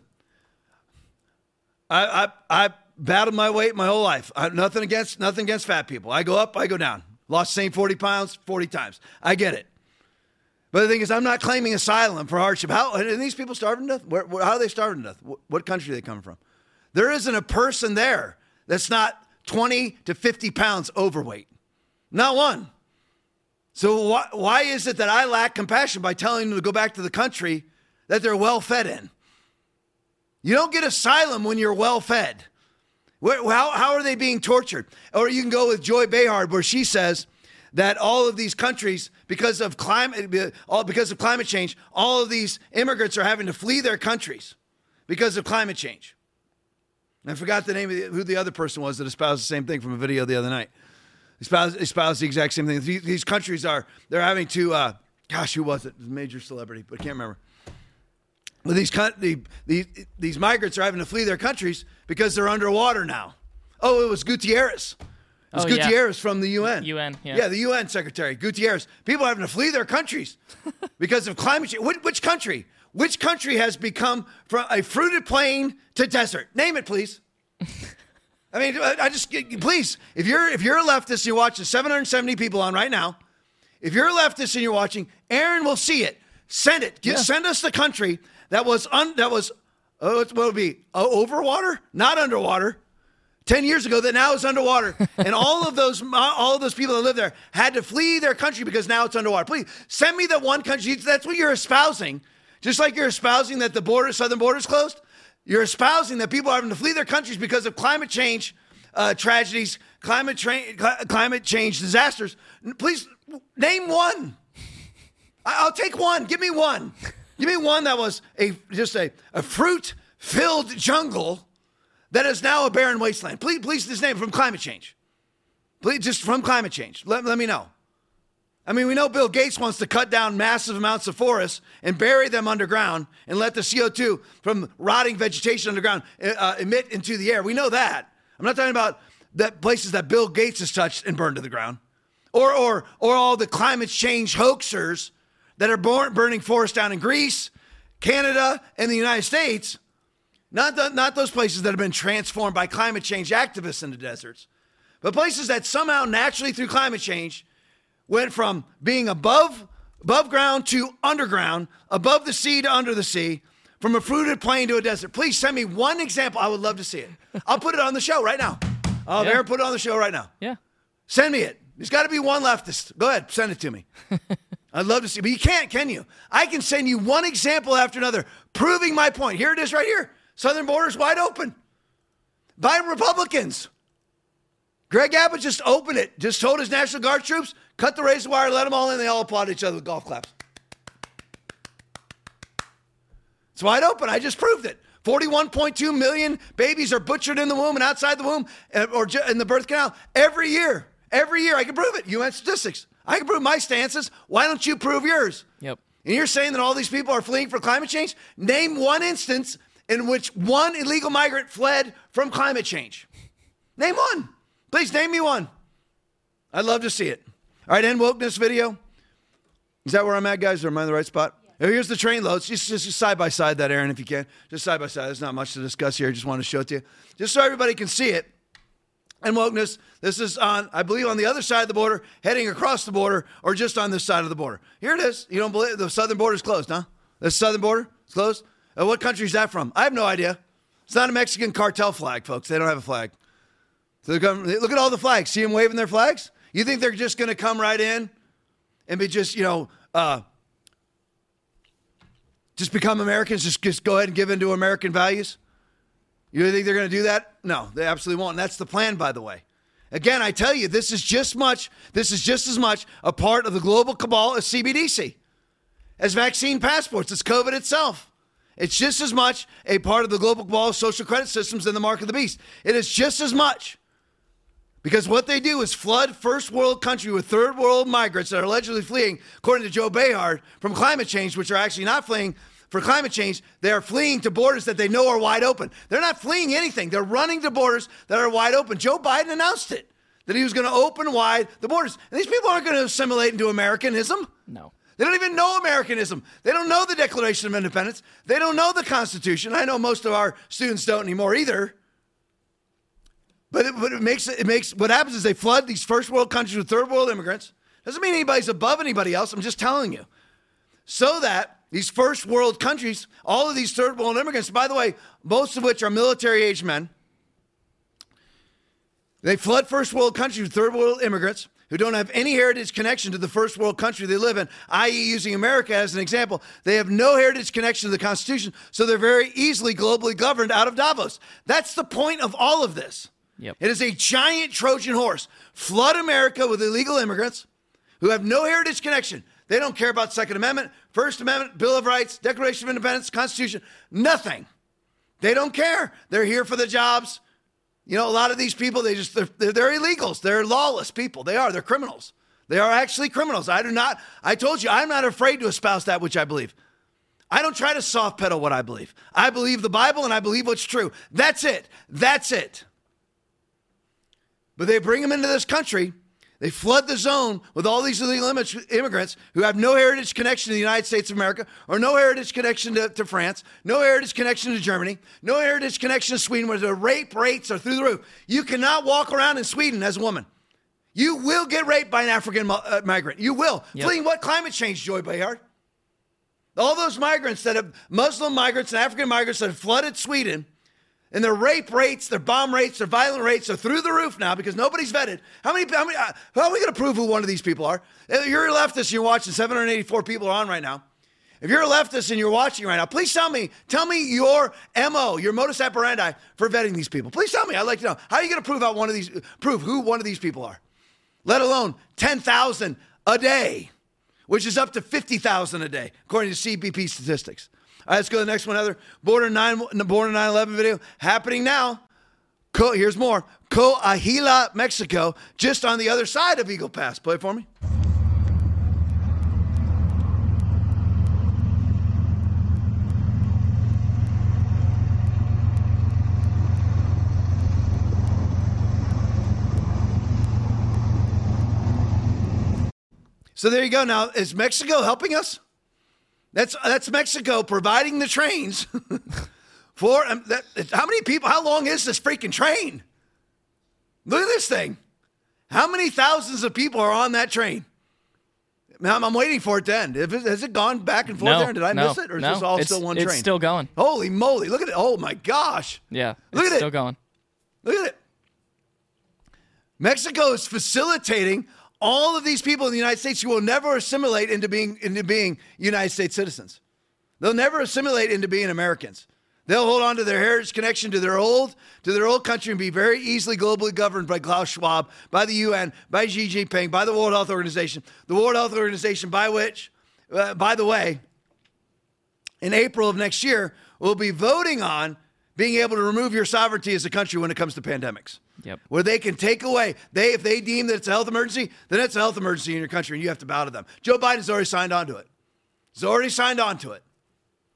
I I I battled my weight my whole life. I, nothing against nothing against fat people. I go up, I go down. Lost same 40 pounds 40 times. I get it. But the thing is, I'm not claiming asylum for hardship. How are these people starving to death? Where, where, how are they starving to death? What, what country do they come from? There isn't a person there that's not 20 to 50 pounds overweight. Not one. So why, why is it that I lack compassion by telling them to go back to the country that they're well fed in? You don't get asylum when you're well fed. How, how are they being tortured? Or you can go with Joy Behar, where she says that all of these countries, because of climate, uh, all because of climate change, all of these immigrants are having to flee their countries because of climate change. I forgot the name of the, who the other person was that espoused the same thing from a video the other night espouse, espouse the exact same thing. These, these countries are, they're having to, uh, gosh, who was it? it was major celebrity, but I can't remember. But these, the, these, these migrants are having to flee their countries because they're underwater now. Oh, it was Gutierrez. It was oh, Gutierrez yeah. from the UN. UN, yeah. Yeah, the UN secretary, Gutierrez. People are having to flee their countries because of climate change. Which, which country? Which country has become from a fruited plain to desert? Name it, please. I mean, I just please, if you're if you're a leftist, you're watching 770 people on right now. If you're a leftist and you're watching, Aaron will see it. Send it. Get, yeah. Send us the country that was un, that was oh, what would it be uh, over water, not underwater. Ten years ago, that now is underwater, and all of those all of those people that live there had to flee their country because now it's underwater. Please send me the one country. That's what you're espousing. Just like you're espousing that the border, southern border is closed. You're espousing that people are having to flee their countries because of climate change uh, tragedies, climate, tra- climate change disasters. Please name one. I- will take one. Give me one. Give me one that was a just a, a fruit filled jungle that is now a barren wasteland. Please, please, this name from climate change. Please, just from climate change. Let, let me know. I mean, we know Bill Gates wants to cut down massive amounts of forests and bury them underground and let the CO2 from rotting vegetation underground uh, emit into the air. We know that. I'm not talking about that places that Bill Gates has touched and burned to the ground, or or or all the climate change hoaxers that are born, burning forests down in Greece, Canada, and the United States. Not the, not those places that have been transformed by climate change activists in the deserts, but places that somehow naturally through climate change went from being above above ground to underground, above the sea to under the sea, from a fruited plain to a desert. Please send me one example. I would love to see it. I'll put it on the show right now. I'll yeah. put it on the show right now. Yeah. Send me it. There's got to be one leftist. Go ahead, send it to me. I'd love to see, but you can't, can you? I can send you one example after another proving my point. Here it is right here. Southern border's wide open by Republicans. Greg Abbott just opened it, just told his National Guard troops, cut the razor wire, let them all in. They all applaud each other with golf claps. It's wide open. I just proved it. 41.2 million babies are butchered in the womb and outside the womb uh, or in the birth canal every year. Every year. I can prove it. UN statistics. I can prove my stances. Why don't you prove yours? Yep. And you're saying that all these people are fleeing for climate change? Name one instance in which one illegal migrant fled from climate change. Name one. Please name me one. I'd love to see it. All right, end wokeness video. Is that where I'm at, guys? Or am I in the right spot? Here's the train loads. Just, just, just side by side that, Aaron, if you can. Just side by side. There's not much to discuss here. I just want to show it to you. Just so everybody can see it. And wokeness, this is on, I believe, on the other side of the border, heading across the border, or just on this side of the border. Here it is. You don't believe the southern border is closed, huh? The southern border is closed. Uh, what country is that from? I have no idea. It's not a Mexican cartel flag, folks. They don't have a flag. So look at all the flags. See them waving their flags? You think they're just going to come right in and be just, you know, uh, just become Americans, just, just go ahead and give in to American values? You think they're going to do that? No, they absolutely won't. And that's the plan, by the way. Again, I tell you, this is just much, this is just as much a part of the global cabal as CBDC, as vaccine passports. as COVID itself. It's just as much a part of the global cabal of social credit systems than the mark of the beast. It is just as much. Because what they do is flood first world country with third world migrants that are allegedly fleeing, according to Joe Behar, from climate change, which are actually not fleeing for climate change. They are fleeing to borders that they know are wide open. They're not fleeing anything. They're running to borders that are wide open. Joe Biden announced it that he was going to open wide the borders. And these people aren't going to assimilate into Americanism. No. They don't even know Americanism. They don't know the Declaration of Independence. They don't know the Constitution. I know most of our students don't anymore either. But it, but it makes it makes what happens is they flood these first world countries with third world immigrants. Doesn't mean anybody's above anybody else. I'm just telling you. So that these first world countries, all of these third world immigrants, by the way, most of which are military age men, they flood first world countries with third world immigrants who don't have any heritage connection to the first world country they live in, i.e., using America as an example. They have no heritage connection to the Constitution, so they're very easily globally governed out of Davos. That's the point of all of this. Yep. It is a giant Trojan horse. Flood America with illegal immigrants who have no heritage connection. They don't care about Second Amendment, First Amendment, Bill of Rights, Declaration of Independence, Constitution, nothing. They don't care. They're here for the jobs. You know, a lot of these people, they just, they're, they're, they're illegals. They're lawless people. They are. They're criminals. They are actually criminals. I do not, I told you, I'm not afraid to espouse that which I believe. I don't try to soft pedal what I believe. I believe the Bible and I believe what's true. That's it. That's it. But they bring them into this country. They flood the zone with all these illegal immigrants who have no heritage connection to the United States of America or no heritage connection to, to France, no heritage connection to Germany, no heritage connection to Sweden, where the rape rates are through the roof. You cannot walk around in Sweden as a woman. You will get raped by an African uh, migrant. You will. Yep. Fleeing what climate change, Joy Behar? All those migrants that have, Muslim migrants and African migrants that have flooded Sweden and their rape rates, their bomb rates, their violent rates are through the roof now because nobody's vetted. How many? How, many, uh, how are we going to prove who one of these people are? If you're a leftist and you're watching, 784 people are on right now. If you're a leftist and you're watching right now, please tell me, tell me your MO, your modus operandi for vetting these people. Please tell me. I'd like to know. How are you going to prove out one of these, prove who one of these people are? Let alone 10,000 a day, which is up to 50,000 a day, according to CBP statistics. All right, let's go to the next one, Heather. Border 9, Border 911 video happening now. Co- here's more. Coahuila, Mexico, just on the other side of Eagle Pass. Play for me. So there you go. Now, is Mexico helping us? That's that's Mexico providing the trains for um, that, how many people? How long is this freaking train? Look at this thing. How many thousands of people are on that train? I'm, I'm waiting for it to end. It, has it gone back and forth no, there? Did I no, miss it, or is no, this all still one train? It's still going. Holy moly! Look at it. Oh my gosh! Yeah, look at it. still going. Look at it. Mexico is facilitating all of these people in the United States who will never assimilate into being into being United States citizens. They'll never assimilate into being Americans. They'll hold on to their heritage connection to their old to their old country and be very easily globally governed by Klaus Schwab, by the UN, by Xi Jinping, by the World Health Organization. The World Health Organization, by which, uh, by the way, in April of next year, will be voting on being able to remove your sovereignty as a country when it comes to pandemics. Yep. Where they can take away, they if they deem that it's a health emergency, then it's a health emergency in your country and you have to bow to them. Joe Biden's already signed on to it. He's already signed on to it.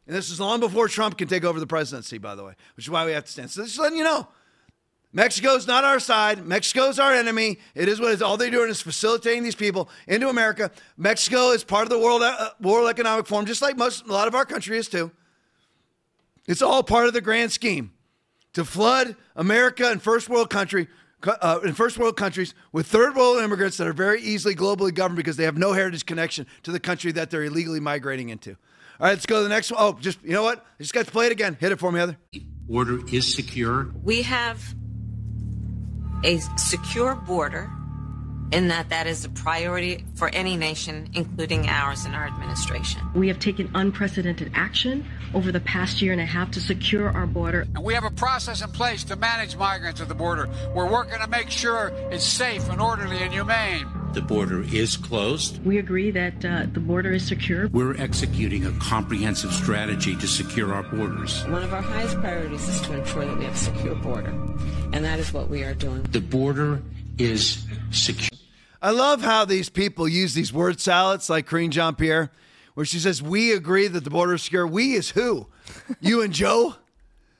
And this is long before Trump can take over the presidency, by the way, which is why we have to stand. So this is letting you know. Mexico's not our side. Mexico's our enemy. It is what is. All they're doing is facilitating these people into America. Mexico is part of the World uh, World Economic Forum, just like most a lot of our country is too. It's all part of the grand scheme to flood America and first world country uh, in first world countries with third world immigrants that are very easily globally governed because they have no heritage connection to the country that they're illegally migrating into. All right, let's go to the next one. Oh, just you know what? I just got to play it again. Hit it for me, Heather. Border is secure. We have a secure border in that that is a priority for any nation, including ours and our administration. We have taken unprecedented action over the past year and a half to secure our border. And we have a process in place to manage migrants at the border. We're working to make sure it's safe and orderly and humane. The border is closed. We agree that uh, the border is secure. We're executing a comprehensive strategy to secure our borders. One of our highest priorities is to ensure that we have a secure border, and that is what we are doing. The border is secure. I love how these people use these word salads like Karine Jean Pierre, where she says, We agree that the border is secure. We is who? You and Joe?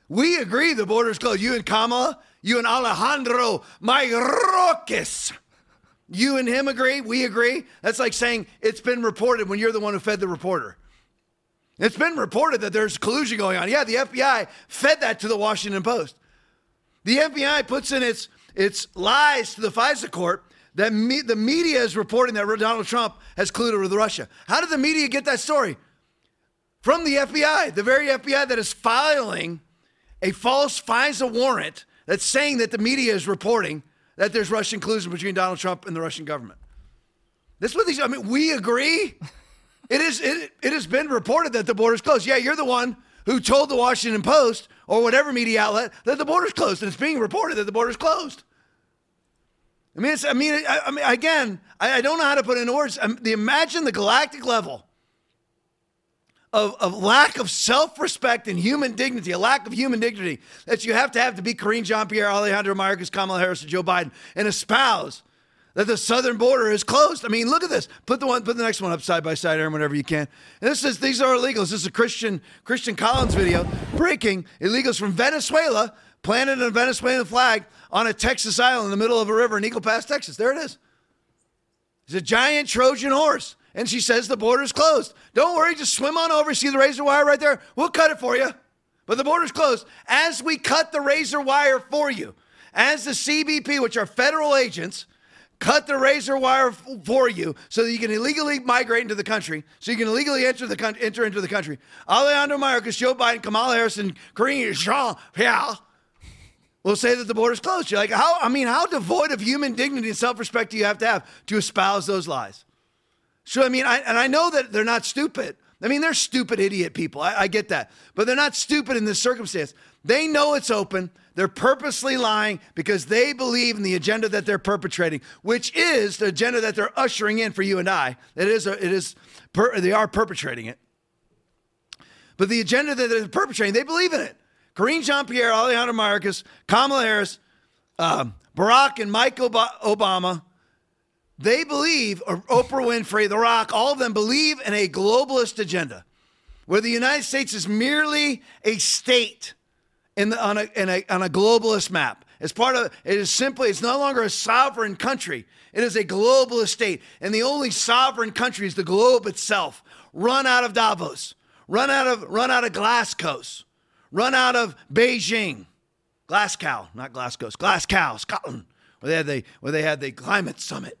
We agree the border is closed. You and Kamala? You and Alejandro Mayorkas? You and him agree? We agree? That's like saying it's been reported when you're the one who fed the reporter. It's been reported that there's collusion going on. Yeah, the FBI fed that to the Washington Post. The FBI puts in its its lies to the FISA court that me, the media is reporting that Donald Trump has colluded with Russia. How did the media get that story? From the FBI, the very FBI that is filing a false FISA warrant that's saying that the media is reporting that there's Russian collusion between Donald Trump and the Russian government. This is what these, I mean, we agree. It is it, it has been reported that the border's closed. Yeah, you're the one who told the Washington Post or whatever media outlet that the border's closed, and it's being reported that the border's closed. I mean, I mean, I, I mean, again, I, I, don't know how to put it into words. I the imagine the galactic level of, of lack of self-respect and human dignity, a lack of human dignity that you have to have to be Karine Jean-Pierre, Alejandro Mayorkas, Kamala Harris, and Joe Biden, and espouse that the southern border is closed. I mean, look at this. Put the one, put the next one up side by side, Aaron, whenever you can. And this is these are illegals. This is a Christian Christian Collins video breaking illegals from Venezuela planted a Venezuelan flag on a Texas island in the middle of a river in Eagle Pass, Texas. There it is. It's a giant Trojan horse. And she says the border's closed. Don't worry, just swim on over. See the razor wire right there? We'll cut it for you. But the border's closed. As we cut the razor wire for you, as the CBP, which are federal agents, cut the razor wire for you so that you can illegally migrate into the country, so you can illegally enter the enter into the country. Alejandro Mayorkas, Joe Biden, Kamala Harris, and Karine Jean-Pierre will say that the border's closed. You're like, how? I mean, how devoid of human dignity and self-respect do you have to have to espouse those lies? So I mean, I, and I know that they're not stupid. I mean, they're stupid idiot people. I, I get that, but they're not stupid in this circumstance. They know it's open. They're purposely lying because they believe in the agenda that they're perpetrating, which is the agenda that they're ushering in for you and I. It is, a, it is, per, they are perpetrating it. But the agenda that they're perpetrating, they believe in it. Karine Jean Pierre, Alejandro Mayorkas, Kamala Harris, um, Barack and Mike Obama, they believe, or Oprah Winfrey, The Rock, all of them believe in a globalist agenda where the United States is merely a state in the, on, a, in a, on a globalist map. As part of it is simply, it's no longer a sovereign country. It is a globalist state. And the only sovereign country is the globe itself. Run out of Davos. Run out of run out of Glasgow run out of Beijing, Glasgow, not Glasgow, Glasgow, Scotland, where they had the where they had the climate summit.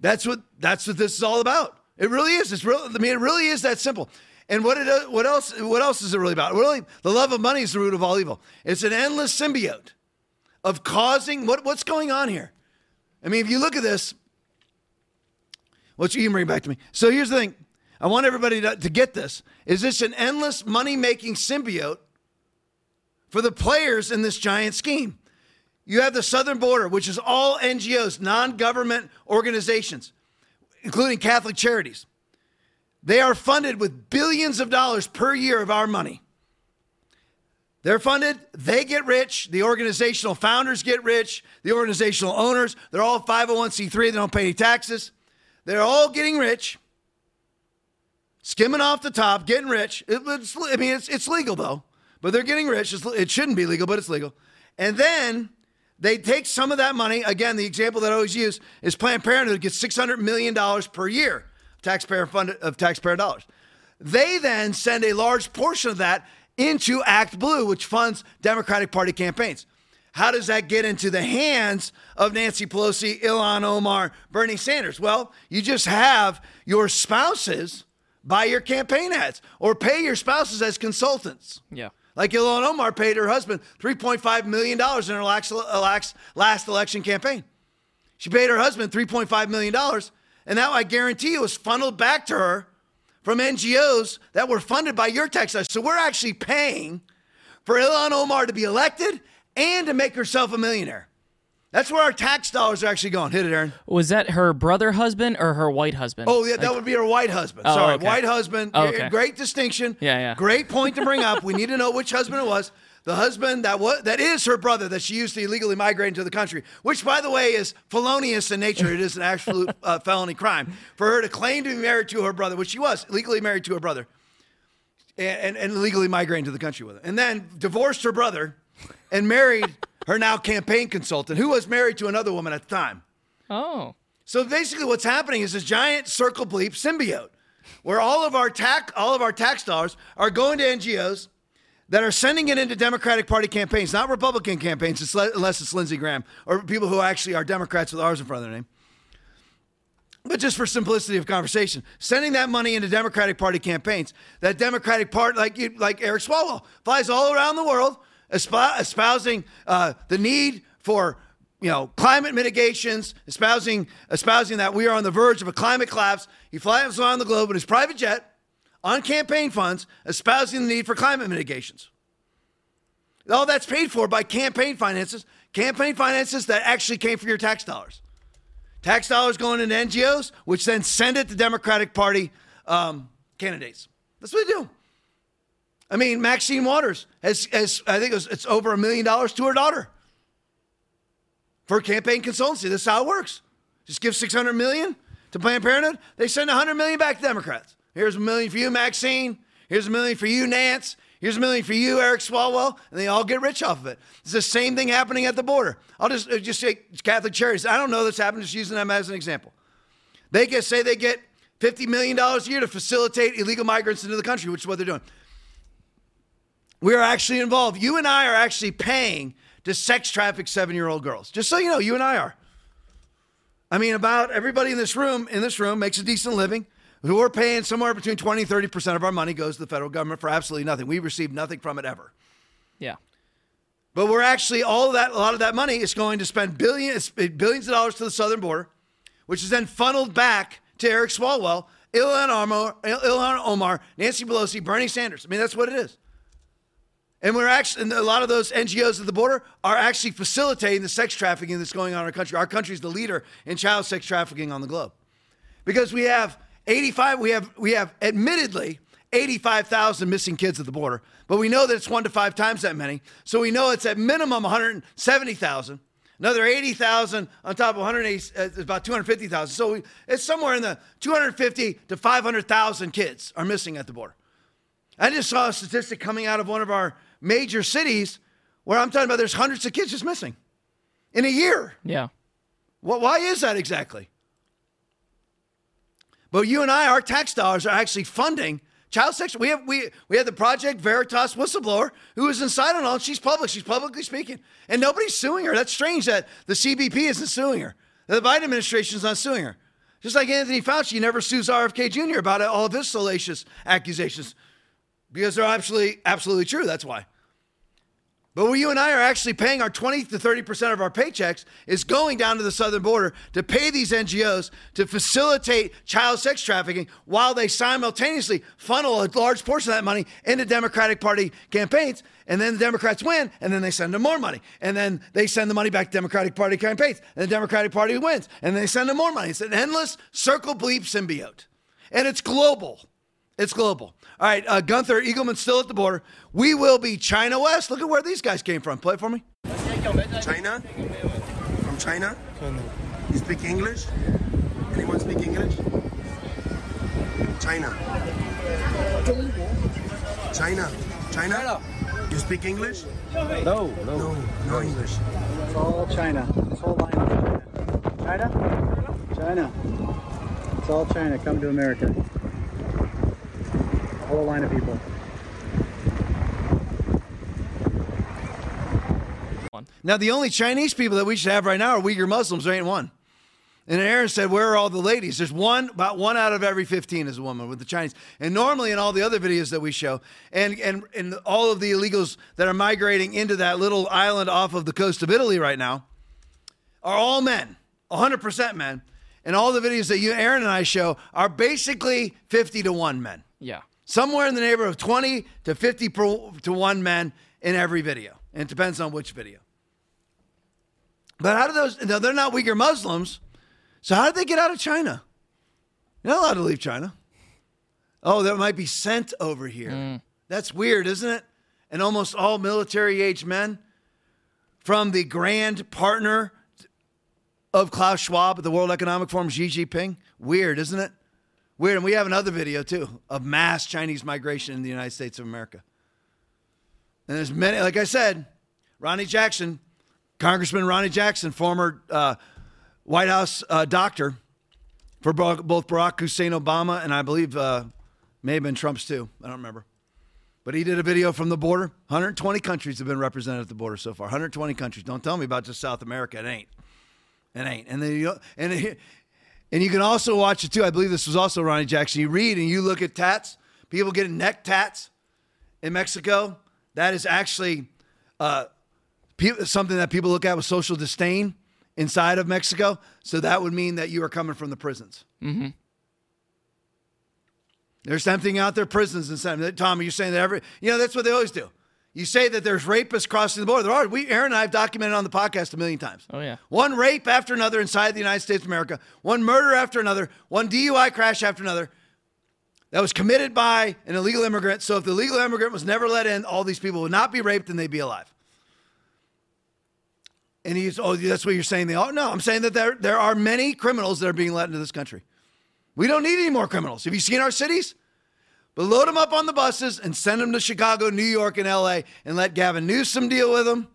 That's what that's what this is all about. It really is. It's real. I mean, it really is that simple. And what it what else what else is it really about? Really, the love of money is the root of all evil. It's an endless symbiote of causing what what's going on here. I mean, if you look at this, what you can bring back to me. So here's the thing: I want everybody to, to get this. Is this an endless money making symbiote for the players in this giant scheme? You have the southern border, which is all NGOs, non government organizations, including Catholic charities. They are funded with billions of dollars per year of our money. They're funded, they get rich, the organizational founders get rich, the organizational owners, they're all 501c3, they don't pay any taxes. They're all getting rich skimming off the top, getting rich. It, I mean, it's, it's legal though, but they're getting rich. It's, it shouldn't be legal, but it's legal. And then they take some of that money. Again, the example that I always use is Planned Parenthood gets $600 million per year taxpayer fund of taxpayer dollars. They then send a large portion of that into ActBlue, which funds Democratic Party campaigns. How does that get into the hands of Nancy Pelosi, Ilhan Omar, Bernie Sanders? Well, you just have your spouses buy your campaign ads or pay your spouses as consultants. Yeah. Like Ilhan Omar paid her husband $3.5 million in her uh, last, last election campaign. She paid her husband $3.5 million, and that I guarantee you was funneled back to her from NGOs that were funded by your tax dollars. So we're actually paying for Ilhan Omar to be elected and to make herself a millionaire. That's where our tax dollars are actually going. Hit it, Aaron. Was that her brother husband or her white husband? Oh, yeah, that would be her white husband. Oh, Sorry, okay. white husband. Oh, okay. Great distinction. Yeah, yeah. Great point to bring up. We need to know which husband it was. The husband that was that is her brother that she used to illegally migrate into the country, which, by the way, is felonious in nature. It is an absolute uh, felony crime for her to claim to be married to her brother, which she was legally married to her brother, and, and, and legally migrating to the country with her, and then divorced her brother and married her now campaign consultant, who was married to another woman at the time. Oh. So basically, what's happening is this giant circle bleep symbiote, where all of our tax all of our tax dollars are going to NGOs that are sending it into Democratic Party campaigns, not Republican campaigns, unless it's Lindsey Graham or people who actually are Democrats with R's in front of their name. But just for simplicity of conversation, sending that money into Democratic Party campaigns, that Democratic Party, like you, like Eric Swalwell, flies all around the world esp- espousing uh, the need for you know climate mitigations, espousing espousing that we are on the verge of a climate collapse. He flies around the globe in his private jet on campaign funds, espousing the need for climate mitigations. All that's paid for by campaign finances, campaign finances that actually came from your tax dollars. Tax dollars going into NGOs, which then send it to Democratic Party um, candidates. That's what they do. I mean, Maxine Waters has, has I think it was, it's over a million dollars to her daughter for campaign consultancy. That's how it works. Just give 600 million to Planned Parenthood. They send 100 million back to Democrats. Here's a million for you, Maxine. Here's a million for you, Nance. Here's a million for you, Eric Swalwell, and they all get rich off of it. It's the same thing happening at the border. I'll just uh, just say Catholic Charities. I don't know this happened. Just using them as an example. They get say they get fifty million dollars a year to facilitate illegal migrants into the country, which is what they're doing. We are actually involved. You and I are actually paying to sex traffic seven-year-old girls. Just so you know, you and I are. I mean, about everybody in this room in this room makes a decent living. Who are paying somewhere between 20 and 30% of our money goes to the federal government for absolutely nothing. We receive nothing from it ever. Yeah. But we're actually all that, a lot of that money is going to spend billions, eh, billions of dollars to the southern border, which is then funneled back to Eric Swalwell, Ilhan Omar, Ilhan Omar, Nancy Pelosi, Bernie Sanders. I mean, that's what it is. And we're actually, and a lot of those NGOs at the border are actually facilitating the sex trafficking that's going on in our country. Our country is the leader in child sex trafficking on the globe because we have 85, we have, we have admittedly 85,000 missing kids at the border, but we know that it's one to five times that many. So we know it's at minimum 170,000. Another 80,000 on top of 180 uh, about 250,000. So we, it's somewhere in the 250 to 500,000 kids are missing at the border. I just saw a statistic coming out of one of our major cities where I'm talking about there's hundreds of kids just missing in a year. Yeah. Well, why is that exactly? But you and I, our tax dollars are actually funding child sex. We have we we have the Project Veritas whistleblower who is inside on all. She's public. She's publicly speaking, and nobody's suing her. That's strange that the CBP isn't suing her. The Biden administration is not suing her. Just like Anthony Fauci never sues RFK Jr. about all of his salacious accusations because they're absolutely absolutely true. That's why. But what you and I are actually paying our 20 to 30% of our paychecks is going down to the southern border to pay these NGOs to facilitate child sex trafficking while they simultaneously funnel a large portion of that money into Democratic Party campaigns. And then the Democrats win, and then they send them more money. And then they send the money back to Democratic Party campaigns. And the Democratic Party wins, and they send them more money. It's an endless circle bleep symbiote. And it's global. It's global. All right, uh, Gunther Eagleman still at the border. We will be China West. Look at where these guys came from. Play it for me. China? From China? China. You speak English? Anyone speak English? China. China. China? You speak English? No, no. No, no English. It's all China. This whole line is China. China? China. It's all China. Come to America. A whole line of people. Now, the only Chinese people that we should have right now are Uyghur Muslims. There ain't one. And Aaron said, Where are all the ladies? There's one, about one out of every 15 is a woman with the Chinese. And normally in all the other videos that we show, and, and, and all of the illegals that are migrating into that little island off of the coast of Italy right now are all men, 100% men. And all the videos that you, Aaron and I show are basically 50 to 1 men. Yeah. Somewhere in the neighborhood of 20 to 50 per, to 1 men in every video. And it depends on which video. But how do those, no, they're not Uyghur Muslims. So how did they get out of China? You're not allowed to leave China. Oh, that might be sent over here. Mm. That's weird, isn't it? And almost all military age men from the grand partner of Klaus Schwab at the World Economic Forum, Xi Jinping. Weird, isn't it? Weird. And we have another video too of mass Chinese migration in the United States of America. And there's many, like I said, Ronnie Jackson, Congressman Ronnie Jackson, former uh, White House uh, doctor for both Barack Hussein Obama and I believe uh, may have been Trump's too. I don't remember. But he did a video from the border. 120 countries have been represented at the border so far. 120 countries. Don't tell me about just South America. It ain't. It ain't. And then you know, and and you can also watch it too. I believe this was also Ronnie Jackson. You read and you look at tats. People getting neck tats in Mexico. That is actually uh, something that people look at with social disdain inside of Mexico. So that would mean that you are coming from the prisons. Mm-hmm. There's something out there, prisons and something. Tom, are you saying that every, you know, that's what they always do. You say that there's rapists crossing the border. There are. We, Aaron and I have documented on the podcast a million times. Oh, yeah. One rape after another inside the United States of America, one murder after another, one DUI crash after another that was committed by an illegal immigrant. So if the illegal immigrant was never let in, all these people would not be raped and they'd be alive. And he's, oh, that's what you're saying. They all, no, I'm saying that there, there are many criminals that are being let into this country. We don't need any more criminals. Have you seen our cities? But load them up on the buses and send them to Chicago, New York, and LA and let Gavin Newsom deal with them.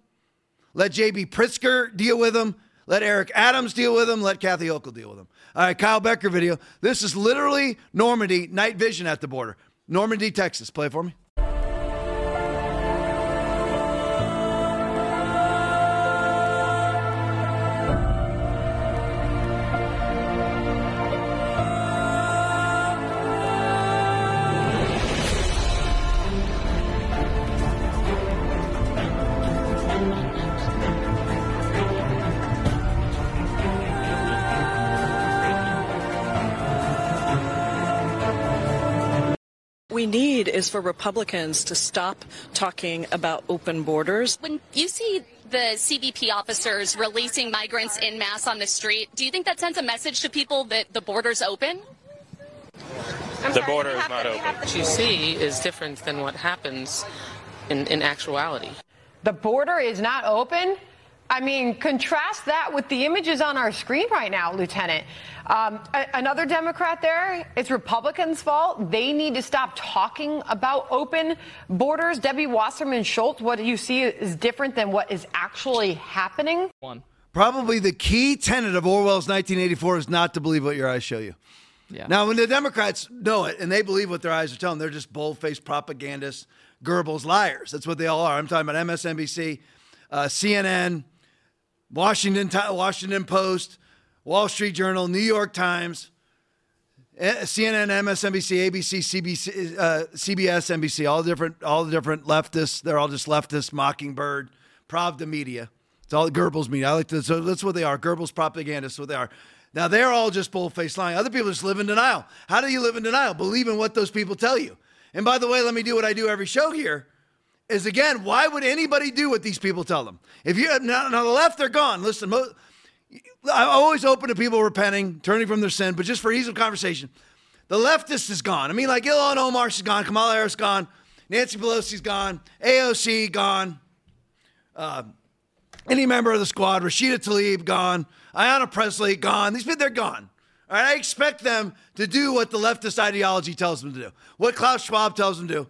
Let JB Pritzker deal with them. Let Eric Adams deal with them. Let Kathy Hochul deal with them. All right, Kyle Becker video. This is literally Normandy night vision at the border. Normandy, Texas. Play for me. We need is for Republicans to stop talking about open borders. When you see the CBP officers releasing migrants in mass on the street, do you think that sends a message to people that the border's open? the border is not open. What you see is different than what happens in, in actuality. The border is not open? I mean, contrast that with the images on our screen right now, Lieutenant. Um, a- another Democrat there, it's Republicans' fault. They need to stop talking about open borders. Debbie Wasserman Schultz, what do you see is different than what is actually happening. One. Probably the key tenet of Orwell's 1984 is not to believe what your eyes show you. Yeah. Now, when the Democrats know it and they believe what their eyes are telling them, they're just bold-faced propagandists, Goebbels, liars. That's what they all are. I'm talking about MSNBC, uh, CNN, Washington, Washington Post, Wall Street Journal, New York Times, CNN, MSNBC, ABC, CBC, uh, CBS, NBC, all the different, all the different leftists. They're all just leftists. Mockingbird, Pravda Media. It's all Goebbels media. I like to, so that's what they are. Goebbels propagandists. What they are. Now they're all just bull-faced lying. Other people just live in denial. How do you live in denial? Believe in what those people tell you. And by the way, let me do what I do every show here. Is again, why would anybody do what these people tell them? If you now, now the left, they're gone. Listen, mo- I'm always open to people repenting, turning from their sin, but just for ease of conversation, the leftist is gone. I mean, like Ilhan Omar, she's gone. Kamala Harris gone. Nancy Pelosi's gone. AOC gone. Uh, any member of the squad, Rashida Tlaib gone. Ayanna Pressley gone. These people, they're gone. All right, I expect them to do what the leftist ideology tells them to do, what Klaus Schwab tells them to do.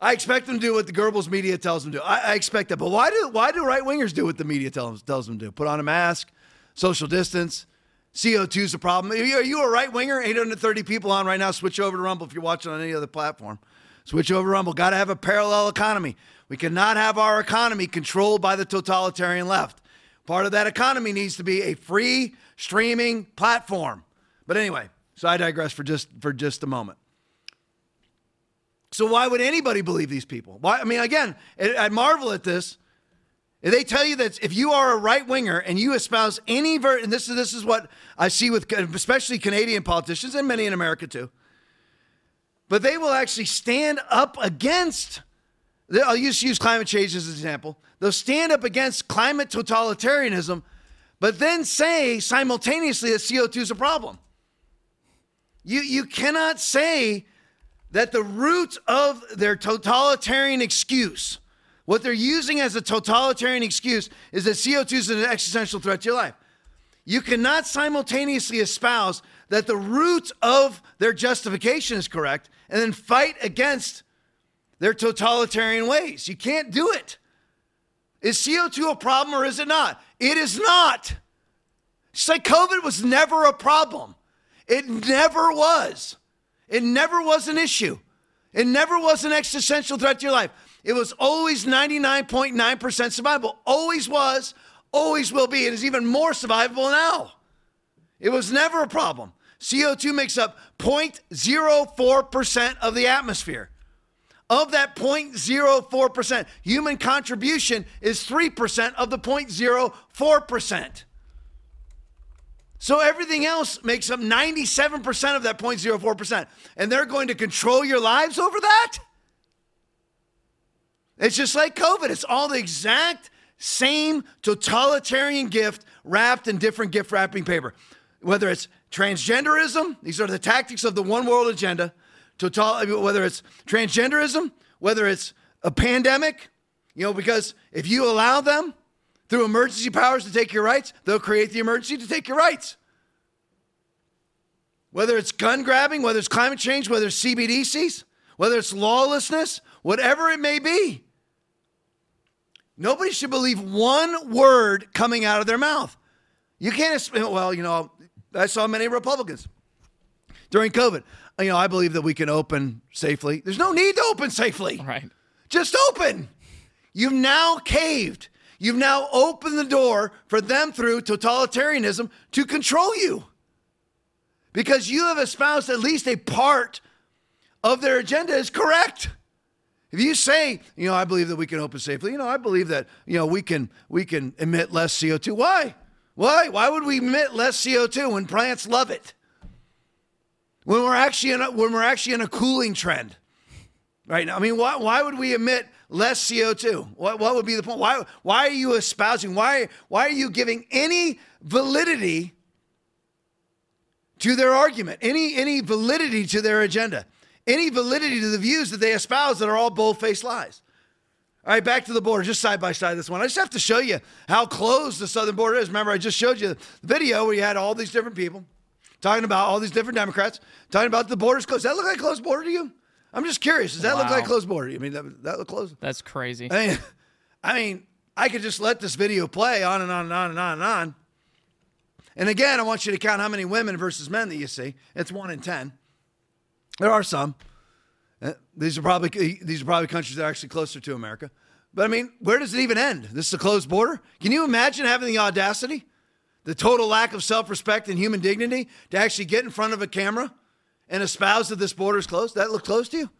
I expect them to do what the Goebbels media tells them to. I, I expect that. But why do why do right wingers do what the media tells, tells them to do? Put on a mask, social distance. CO2 is a problem. Are you, are you a right winger? 830 people on right now. Switch over to Rumble if you're watching on any other platform. Switch over to Rumble. Got to have a parallel economy. We cannot have our economy controlled by the totalitarian left. Part of that economy needs to be a free streaming platform. But anyway, so I digress for just for just a moment. So why would anybody believe these people? Why? I mean, again, I marvel at this. They tell you that if you are a right winger and you espouse any ver- and this is this is what I see with especially Canadian politicians and many in America too. But they will actually stand up against. I'll use use climate change as an example. They'll stand up against climate totalitarianism, but then say simultaneously that CO2 is a problem. You you cannot say that the root of their totalitarian excuse, what they're using as a totalitarian excuse, is that CO2 is an existential threat to your life. You cannot simultaneously espouse that the root of their justification is correct and then fight against their totalitarian ways. You can't do it. Is CO2 a problem or is it not? It is not. It's like COVID was never a problem. It never was. It never was an issue. It never was an existential threat to your life. It was always 99.9% survivable. Always was, always will be. It is even more survivable now. It was never a problem. CO2 makes up 0.04% of the atmosphere. Of that 0.04%, human contribution is 3% of the 0.04%. So everything else makes up 97% of that 0.04%. And they're going to control your lives over that? It's just like COVID. It's all the exact same totalitarian gift wrapped in different gift wrapping paper. Whether it's transgenderism, these are the tactics of the one world agenda. Total, whether it's transgenderism, whether it's a pandemic, you know, because if you allow them, through emergency powers to take your rights, they'll create the emergency to take your rights. Whether it's gun grabbing, whether it's climate change, whether it's CBDCs, whether it's lawlessness, whatever it may be, nobody should believe one word coming out of their mouth. You can't, well, you know, I saw many Republicans during COVID. You know, I believe that we can open safely. There's no need to open safely. Right. Just open. You've now caved. You've now opened the door for them through totalitarianism to control you. Because you have espoused at least a part of their agenda is correct. If you say, you know, I believe that we can open safely, you know, I believe that, you know, we can we can emit less CO2. Why? Why? Why would we emit less CO2 when plants love it? When we're actually in a, when we're actually in a cooling trend. Right now. I mean, why, why would we emit less CO2? What, what would be the point? Why, why are you espousing? Why, why are you giving any validity to their argument, any, any validity to their agenda, any validity to the views that they espouse that are all bold faced lies? All right, back to the border, just side by side this one. I just have to show you how close the southern border is. Remember, I just showed you the video where you had all these different people talking about all these different Democrats, talking about the border's closed. Does that look like a closed border to you? I'm just curious. Does that wow. look like closed border? I mean, that, that look closed? That's crazy. I mean, I mean, I could just let this video play on and on and on and on and on. And again, I want you to count how many women versus men that you see. It's one in ten. There are some. Uh, these are probably these are probably countries that are actually closer to America. But I mean, where does it even end? This is a closed border. Can you imagine having the audacity, the total lack of self-respect and human dignity to actually get in front of a camera and espouse that this border is closed? That look close to you?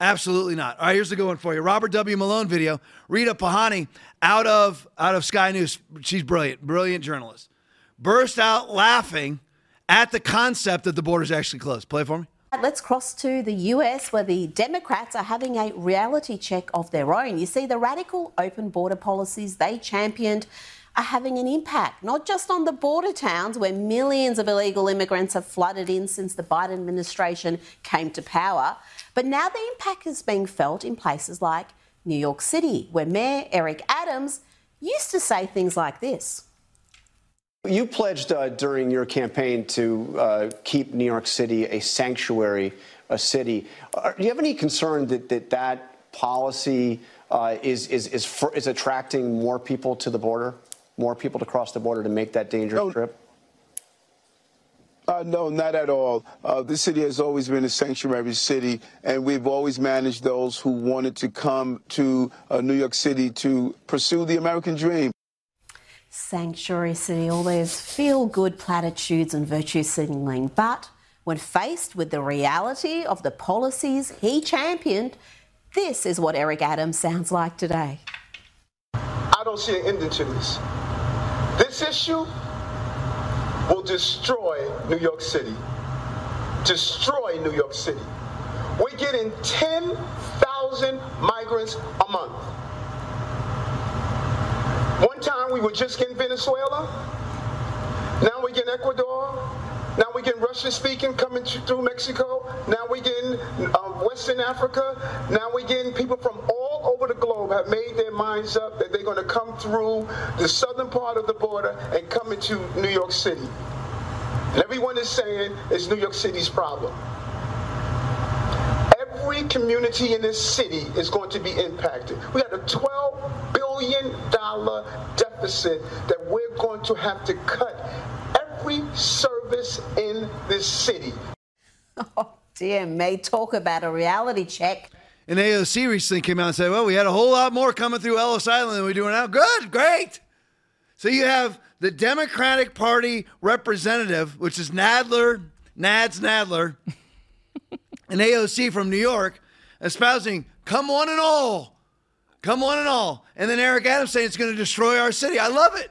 Absolutely not. All right, here's the good one for you. Robert W. Malone video. Rita Panahi out of out of Sky News. She's brilliant, brilliant journalist. Burst out laughing at the concept that the border is actually closed. Play for me. Let's cross to the US where the Democrats are having a reality check of their own. You see, the radical open border policies they championed are having an impact, not just on the border towns where millions of illegal immigrants have flooded in since the Biden administration came to power, but now the impact is being felt in places like New York City, where Mayor Eric Adams used to say things like this. You pledged uh, during your campaign to uh, keep New York City a sanctuary a city. Uh, do you have any concern that that, that policy uh, is, is, is, for, is attracting more people to the border? More people to cross the border to make that dangerous no. trip? Uh, no, not at all. Uh, this city has always been a sanctuary city, and we've always managed those who wanted to come to uh, New York City to pursue the American dream. sanctuary city, all those feel good platitudes and virtue signaling. But when faced with the reality of the policies he championed, this is what Eric Adams sounds like today. I don't see an ending to this. This issue will destroy New York City. Destroy New York City. We're getting 10,000 migrants a month. One time we were just getting Venezuela. Now we're getting Ecuador. Now we're getting Russian speaking coming through Mexico. Now we're getting uh, Western Africa. Now we're getting people from all over the globe have made their minds up that they're going to come through the southern part of the border and come into New York City. And everyone is saying it's New York City's problem. Every community in this city is going to be impacted. We got a $12 billion deficit that we're going to have to cut every service in this city. Oh, dear me. Talk about a reality check. And AOC recently came out and said, well, we had a whole lot more coming through Ellis Island than we do now. Good, great. So you have the Democratic Party representative, which is Nadler, Nads Nadler, and AOC from New York, espousing, come one and all, come one and all. And then Eric Adams saying it's going to destroy our city. I love it.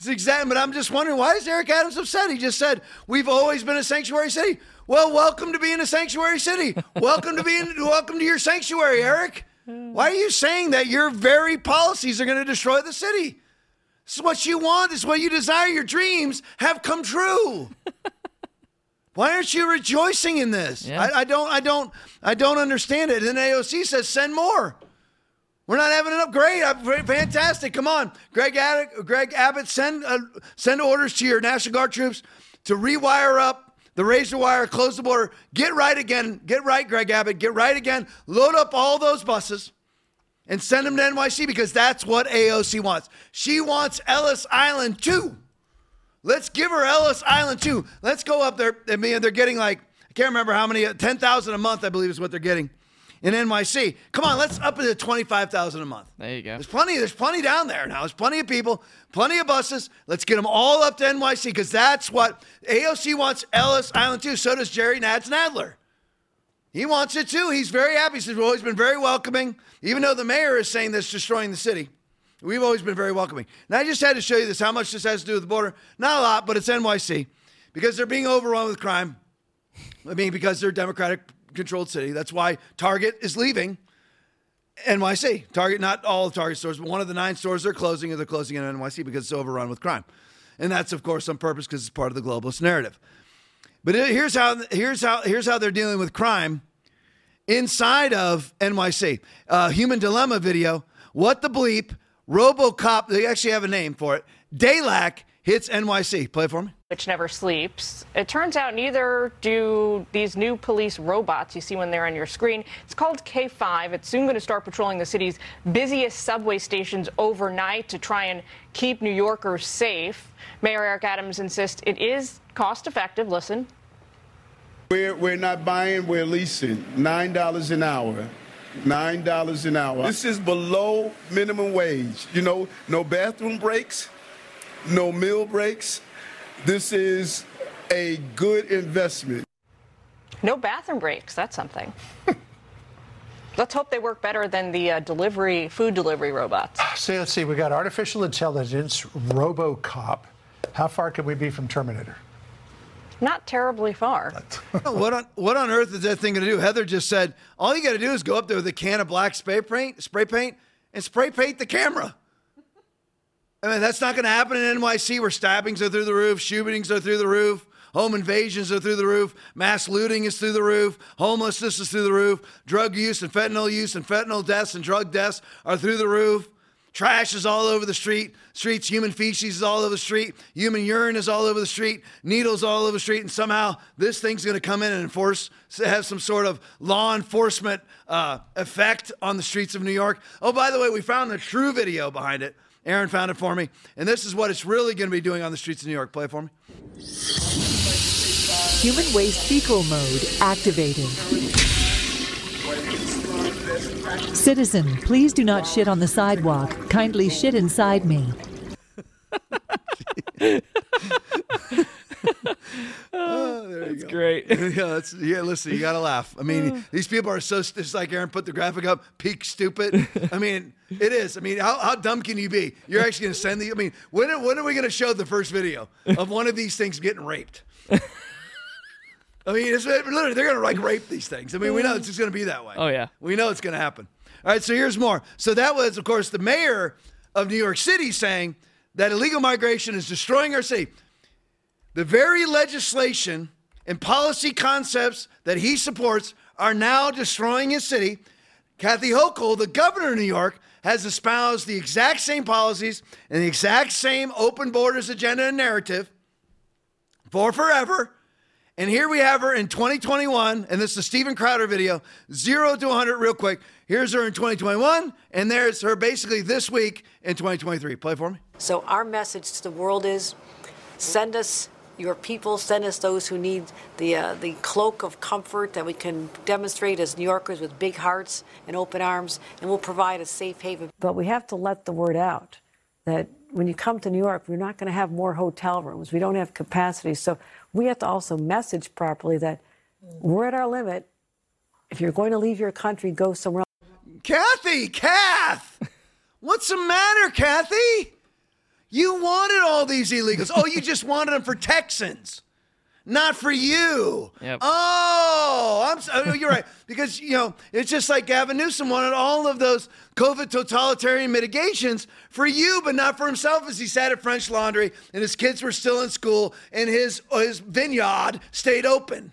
It's exact, but I'm just wondering why is Eric Adams upset? He just said we've always been a sanctuary city. Well, welcome to being a sanctuary city. welcome to being welcome to your sanctuary, Eric. Why are you saying that your very policies are going to destroy the city? This is what you want. This is what you desire. Your dreams have come true. Why aren't you rejoicing in this? Yeah. I, I don't. I don't. I don't understand it. And then AOC says, "Send more." We're not having enough. Great, uh, fantastic. Come on, Greg Abbott. Greg Abbott, send uh, send orders to your National Guard troops to rewire up the razor wire, close the border, get right again. Get right, Greg Abbott. Get right again. Load up all those buses and send them to NYC because that's what AOC wants. She wants Ellis Island too. Let's give her Ellis Island too. Let's go up there. I mean, they're getting like I can't remember how many. Ten thousand a month, I believe, is what they're getting in NYC. Come on, let's up it to twenty five thousand a month. There you go. There's plenty. There's plenty down there now. There's plenty of people, plenty of buses. Let's get them all up to NYC because that's what AOC wants. Ellis Island too. So does Jerry Nads Nadler. He wants it too. He's very happy. He says we've always been very welcoming, even though the mayor is saying that's destroying the city. We've always been very welcoming. And I just had to show you this. How much this has to do with the border? Not a lot, but it's NYC because they're being overrun with crime. I mean, because they're Democratic controlled city. That's why Target is leaving NYC. Target, not all of Target stores, but one of the nine stores they're closing, they're closing in NYC because it's overrun with crime. And that's, of course, on purpose because it's part of the globalist narrative. But here's how here's how here's how they're dealing with crime inside of NYC. Uh, Human Dilemma video. What the bleep? RoboCop. They actually have a name for it. Daylac hits NYC. Play it for me. Which never sleeps. It turns out neither do these new police robots you see when they're on your screen. It's called K5. It's soon going to start patrolling the city's busiest subway stations overnight to try and keep New Yorkers safe. Mayor Eric Adams insists it is cost effective. Listen. We're, we're not buying, we're leasing. $9 an hour. $9 an hour. This is below minimum wage. You know, no bathroom breaks, no meal breaks. This is a good investment. No bathroom breaks. That's something. Let's hope they work better than the uh, delivery, food delivery robots. So let's see. We got artificial intelligence, RoboCop. How far could we be from Terminator? Not terribly far. what on what on earth is that thing going to do? Heather just said all you got to do is go up there with a can of black spray paint, spray paint, and spray paint the camera. I mean, that's not going to happen in NYC where stabbings are through the roof, shootings are through the roof, home invasions are through the roof, mass looting is through the roof, homelessness is through the roof, drug use and fentanyl use and fentanyl deaths and drug deaths are through the roof. Trash is all over the street. Streets, human feces is all over the street. Human urine is all over the street. Needles all over the street. And somehow this thing's going to come in and enforce, have some sort of law enforcement uh, effect on the streets of New York. Oh, by the way, we found the true video behind it. Aaron found it for me. And this is what it's really going to be doing on the streets of New York. Play for me. Human waste fecal mode activated. Citizen, please do not shit on the sidewalk. Kindly shit inside me. Oh, go. great. yeah, that's, yeah, listen, you got to laugh. I mean, oh. these people are so, st- it's like Aaron put the graphic up, peak stupid. I mean, it is. I mean, how, how dumb can you be? You're actually going to send the, I mean, when, are- when are we going to show the first video of one of these things getting raped? I mean, it's literally, they're going to like rape these things. I mean, we know it's oh. just going to be that way. Oh, yeah. We know it's going to happen. All right, so here's more. So that was, of course, the mayor of New York City saying that illegal migration is destroying our city. The very legislation and policy concepts that he supports are now destroying his city. Kathy Hochul, the governor of New York, has espoused the exact same policies and the exact same open borders agenda and narrative for forever. And here we have her in 2021, and this is the Steven Crowder video, zero to 100 real quick. Here's her in 2021, and there's her basically this week in 2023. Play for me. So our message to the world is send us your people, send us those who need the, uh, the cloak of comfort that we can demonstrate as New Yorkers with big hearts and open arms, and we'll provide a safe haven. But we have to let the word out that when you come to New York, we're not going to have more hotel rooms. We don't have capacity. So we have to also message properly that we're at our limit. If you're going to leave your country, go somewhere else. Kathy, Kath, what's the matter, Kathy? You wanted all these illegals. Oh, you just wanted them for Texans, not for you. Yep. Oh, I'm. so- oh, You're right because you know it's just like Gavin Newsom wanted all of those COVID totalitarian mitigations for you, but not for himself, as he sat at French Laundry and his kids were still in school and his his vineyard stayed open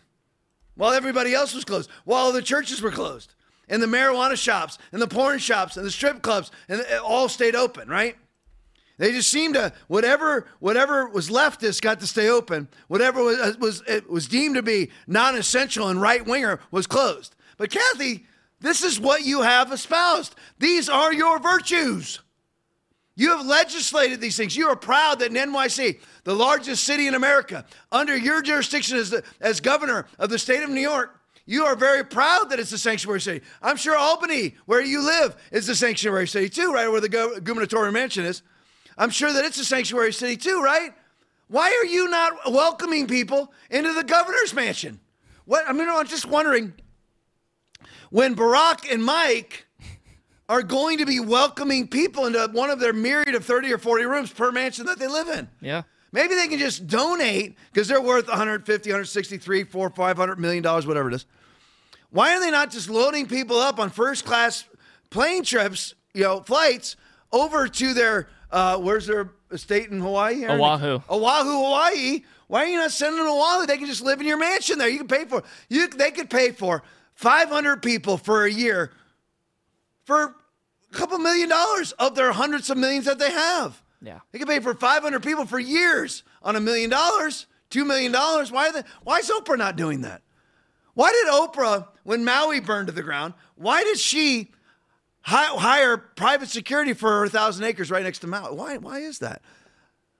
while everybody else was closed, while the churches were closed, and the marijuana shops, and the porn shops, and the strip clubs, and it all stayed open, right? They just seemed to whatever whatever was leftist got to stay open. Whatever was uh, was was deemed to be non-essential and right winger was closed. But Kathy, this is what you have espoused. These are your virtues. You have legislated these things. You are proud that in NYC, the largest city in America, under your jurisdiction as, the, as governor of the state of New York, you are very proud that it's a sanctuary city. I'm sure Albany, where you live, is a sanctuary city too, right? Where the gu- gubernatorial mansion is. I'm sure that it's a sanctuary city too, right? Why are you not welcoming people into the governor's mansion? What I mean, I'm just wondering when Barack and Mike are going to be welcoming people into one of their myriad of 30 or 40 rooms per mansion that they live in. Yeah. Maybe they can just donate because they're worth 150, 163, 4, 500 million dollars, whatever it is. Why are they not just loading people up on first class plane trips, you know, flights over to their uh, where's their estate in Hawaii? Aaron? Oahu. Oahu, Hawaii. Why are you not sending them to Oahu? They can just live in your mansion there. You can pay for you. They could pay for 500 people for a year for a couple million dollars of their hundreds of millions that they have. Yeah. They could pay for 500 people for years on a million dollars, two million dollars. Why? Are they, why is Oprah not doing that? Why did Oprah, when Maui burned to the ground, why did she hi- hire private security for her thousand acres right next to Maui? Why? Why is that?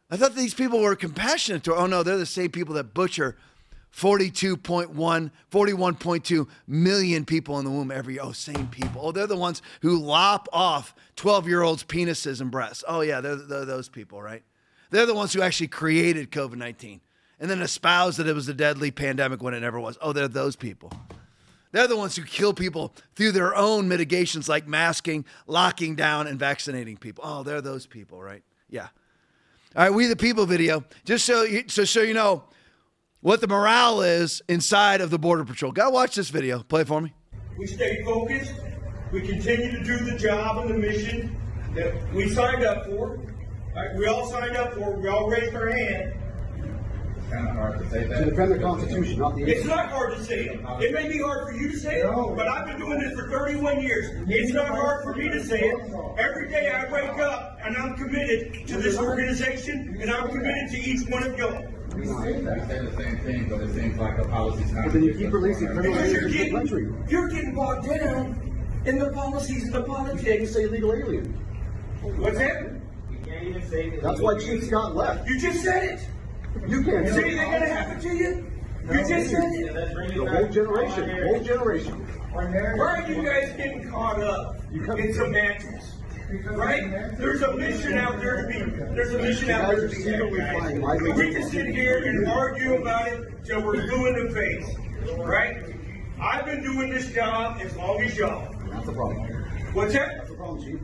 I thought these people were compassionate to. Oh no, they're the same people that butcher 42.1, 41.2 million people in the womb every oh, same people. Oh, they're the ones who lop off 12-year-olds' penises and breasts. Oh yeah, they're, they're those people, right? They're the ones who actually created COVID-19 and then espoused that it was a deadly pandemic when it never was. Oh, they're those people. They're the ones who kill people through their own mitigations like masking, locking down, and vaccinating people. Oh, they're those people, right? Yeah. All right, we the people video. Just so you, so so you know what the morale is inside of the border patrol. Gotta watch this video. Play for me. We stay focused. We continue to do the job and the mission that we signed up for. All right, we all signed up for. We all raised our hand. It's kind of hard to say that. To defend the Constitution, not the It's not hard to say it. It may be hard for you to say it, but I've been doing this for 31 years. It's not hard for me to say it. Every day I wake up and I'm committed to this organization and I'm committed to each one of y'all. We say. We say the same thing, but it seems like the policy's not. But then you keep releasing Because you're getting, you're getting bogged down in the policies and the politics. say illegal alien. What's that? That's why Chief Scott left. You just said it. You can't. Is anything going to happen to you? You just said it. The whole generation, whole generation. Why are you guys getting caught up in semantics? Right? There's a mission out there to be. There's a mission out there to be had, guys. We can sit here and argue about it till we're blue in the face. Right? I've been doing this job as long as y'all. That's the problem. What's that? That's the problem, Chief.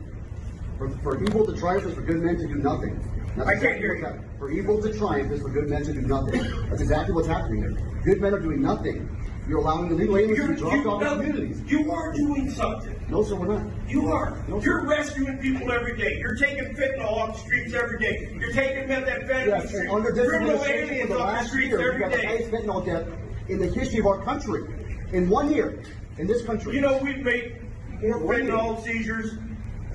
For, for evil to triumph is for good men to do nothing. That's I can't hear happening. For evil to triumph is for good men to do nothing. That's exactly what's happening here. Good men are doing nothing. You're allowing the illegal aliens to be dropped off no, communities. you are doing something. No, sir, we're not. You are. No, sir. You're rescuing people every day. You're taking fentanyl off the streets every day. You're taking methamphetamine Yes, streets. under this criminal aliens off the last streets year, we've got the highest fentanyl death in the history of our country. In one year, in this country. You know, we've made more fentanyl seizures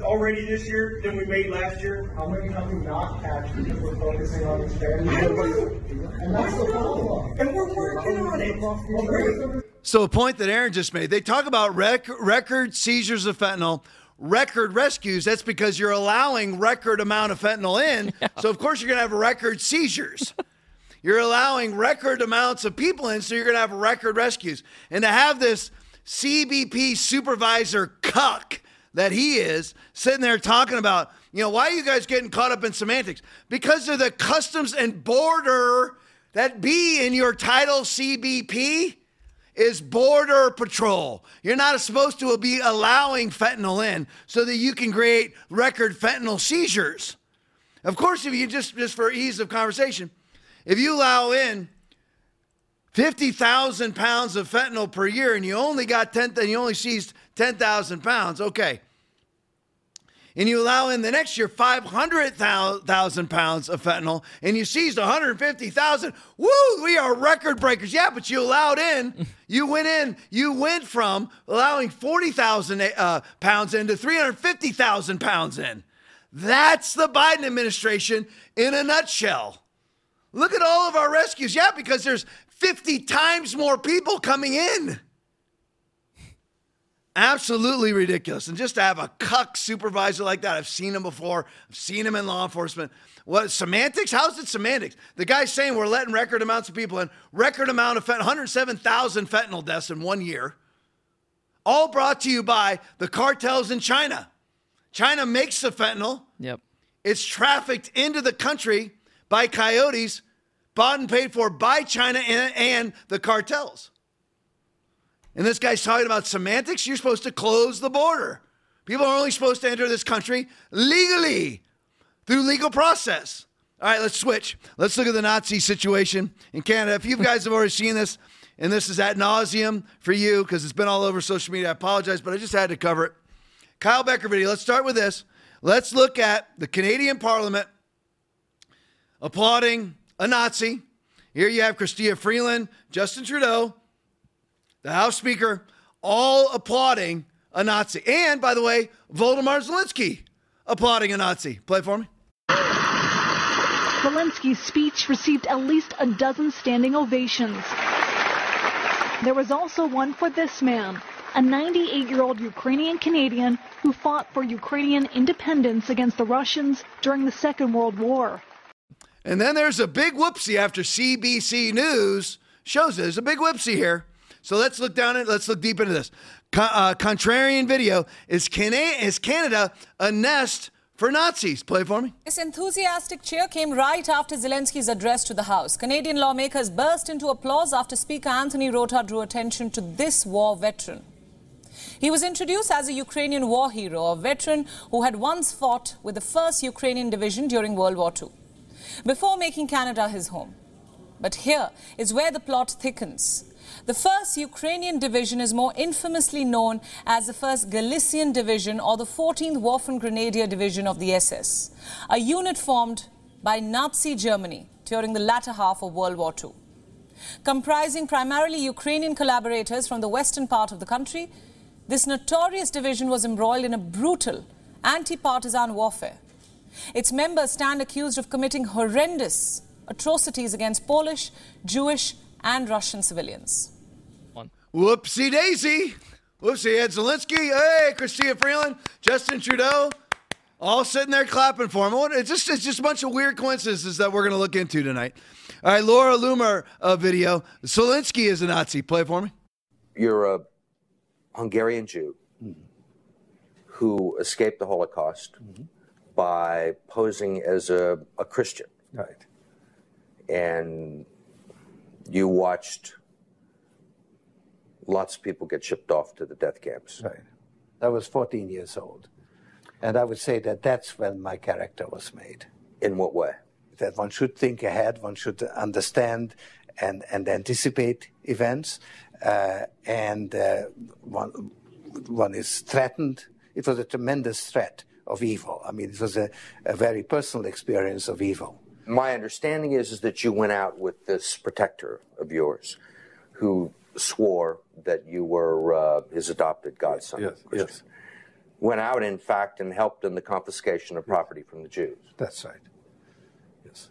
already this year than we made last year. How many have we not catch because we're focusing on expanding? I. And that's the problem. And we're working on it. So, a point that Aaron just made, they talk about rec- record seizures of fentanyl, record rescues. That's because you're allowing record amount of fentanyl in. So, of course, you're going to have record seizures. you're allowing record amounts of people in, so you're going to have record rescues. And to have this CBP supervisor cuck that he is sitting there talking about, you know, why are you guys getting caught up in semantics? Because of the customs and border that be in your title CBP is border patrol. You're not supposed to be allowing fentanyl in so that you can create record fentanyl seizures. Of course, if you just just for ease of conversation, if you allow in 50,000 pounds of fentanyl per year and you only got 10 and you only seized 10,000 pounds, okay. And you allow in the next year 500,000 pounds of fentanyl and you seized 150,000. Woo, we are record breakers. Yeah, but you allowed in, you went in, you went from allowing 40,000 uh, pounds in to 350,000 pounds in. That's the Biden administration in a nutshell. Look at all of our rescues. Yeah, because there's 50 times more people coming in. Absolutely ridiculous. And just to have a cuck supervisor like that, I've seen him before. I've seen him in law enforcement. What semantics? How's it semantics? The guy's saying we're letting record amounts of people in, record amount of fentanyl, 107,000 fentanyl deaths in one year. All brought to you by the cartels in China. China makes the fentanyl. Yep. It's trafficked into the country by coyotes, bought and paid for by China and, and the cartels. And this guy's talking about semantics. You're supposed to close the border. People are only supposed to enter this country legally through legal process. All right, let's switch. Let's look at the Nazi situation in Canada. If you guys have already seen this, and this is at nauseum for you because it's been all over social media, I apologize, but I just had to cover it. Kyle Becker video. Let's start with this. Let's look at the Canadian Parliament applauding a Nazi. Here you have Chrystia Freeland, Justin Trudeau, the House Speaker, all applauding a Nazi. And by the way, Voldemar Zelensky applauding a Nazi. Play for me. Zelensky's speech received at least a dozen standing ovations. There was also one for this man, a 98 year old Ukrainian Canadian who fought for Ukrainian independence against the Russians during the Second World War. And then there's a big whoopsie after CBC News shows it. There's a big whoopsie here. So let's look down it. Let's look deep into this. Co- uh, contrarian video is, Cana- is Canada a nest for Nazis? Play for me. This enthusiastic cheer came right after Zelensky's address to the House. Canadian lawmakers burst into applause after Speaker Anthony Rota drew attention to this war veteran. He was introduced as a Ukrainian war hero, a veteran who had once fought with the 1st Ukrainian Division during World War II, before making Canada his home. But here is where the plot thickens. The 1st Ukrainian Division is more infamously known as the 1st Galician Division or the 14th Waffen Grenadier Division of the SS, a unit formed by Nazi Germany during the latter half of World War II. Comprising primarily Ukrainian collaborators from the western part of the country, this notorious division was embroiled in a brutal anti partisan warfare. Its members stand accused of committing horrendous atrocities against Polish, Jewish, and Russian civilians. Whoopsie daisy. Whoopsie. Ed Zelensky. Hey, Christina Freeland, Justin Trudeau, all sitting there clapping for him. It's just, it's just a bunch of weird coincidences that we're going to look into tonight. All right, Laura Loomer uh, video. Zelensky is a Nazi. Play it for me. You're a Hungarian Jew who escaped the Holocaust by posing as a, a Christian. Right. And you watched lots of people get shipped off to the death camps. Right. I was 14 years old. And I would say that that's when my character was made. In what way? That one should think ahead, one should understand and, and anticipate events, uh, and uh, one, one is threatened. It was a tremendous threat of evil. I mean, it was a, a very personal experience of evil. My understanding is, is that you went out with this protector of yours who swore that you were uh, his adopted godson. Yes, yes. Went out, in fact, and helped in the confiscation of property from the Jews. That's right. Yes.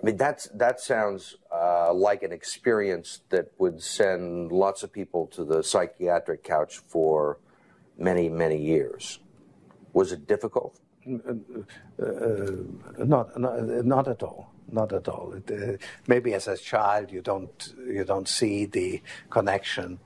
I mean, that's, that sounds uh, like an experience that would send lots of people to the psychiatric couch for many, many years. Was it difficult? Uh, not, not, not at all. Not at all. It, uh, maybe as a child you don't you don't see the connection,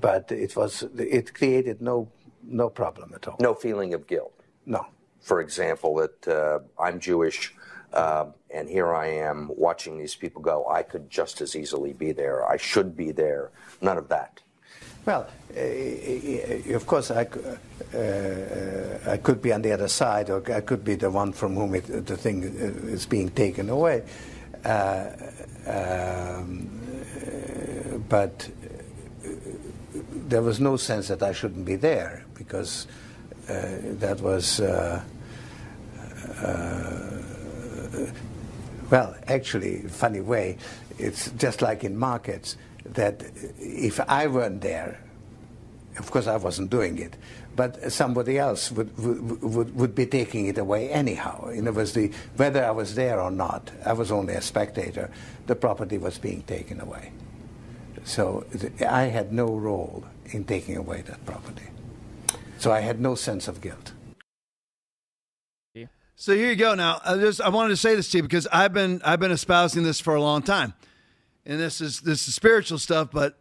but it was it created no no problem at all. No feeling of guilt. No. For example, that uh, I'm Jewish. Uh, and here I am watching these people go. I could just as easily be there. I should be there. None of that. Well, uh, of course, I, uh, I could be on the other side, or I could be the one from whom it, the thing is being taken away. Uh, um, but uh, there was no sense that I shouldn't be there because uh, that was. Uh, uh, well, actually, funny way, it's just like in markets that if I weren't there, of course I wasn't doing it, but somebody else would, would, would, would be taking it away anyhow. In other words, the, whether I was there or not, I was only a spectator, the property was being taken away. So I had no role in taking away that property. So I had no sense of guilt. So here you go. Now, I just I wanted to say this to you because I've been I've been espousing this for a long time, and this is this is spiritual stuff. But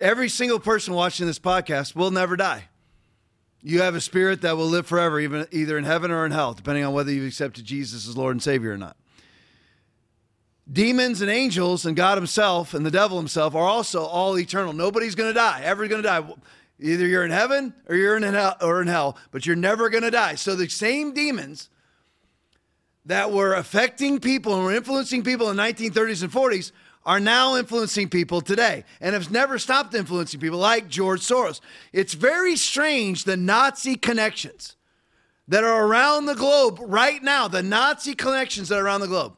every single person watching this podcast will never die. You have a spirit that will live forever, even either in heaven or in hell, depending on whether you've accepted Jesus as Lord and Savior or not. Demons and angels and God Himself and the devil himself are also all eternal. Nobody's going to die. Ever going to die. Either you're in heaven or you're in hell, or in hell, but you're never going to die. So the same demons that were affecting people and were influencing people in the 1930s and 40s are now influencing people today and have never stopped influencing people like George Soros. It's very strange the Nazi connections that are around the globe right now, the Nazi connections that are around the globe.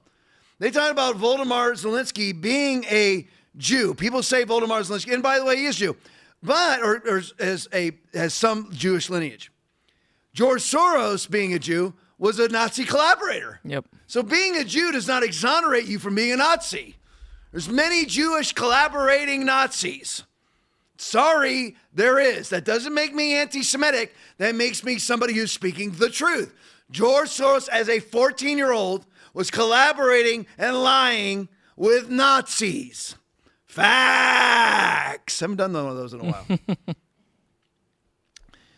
They talk about Voldemar Zelensky being a Jew. People say Voldemar Zelensky, and by the way, he is Jew but or, or as a has some Jewish lineage. George Soros, being a Jew, was a Nazi collaborator. Yep. So being a Jew does not exonerate you from being a Nazi. There's many Jewish collaborating Nazis. Sorry, there is. That doesn't make me anti Semitic. That makes me somebody who's speaking the truth. George Soros, as a 14 year old, was collaborating and lying with Nazis. Facts. I Haven't done one of those in a while.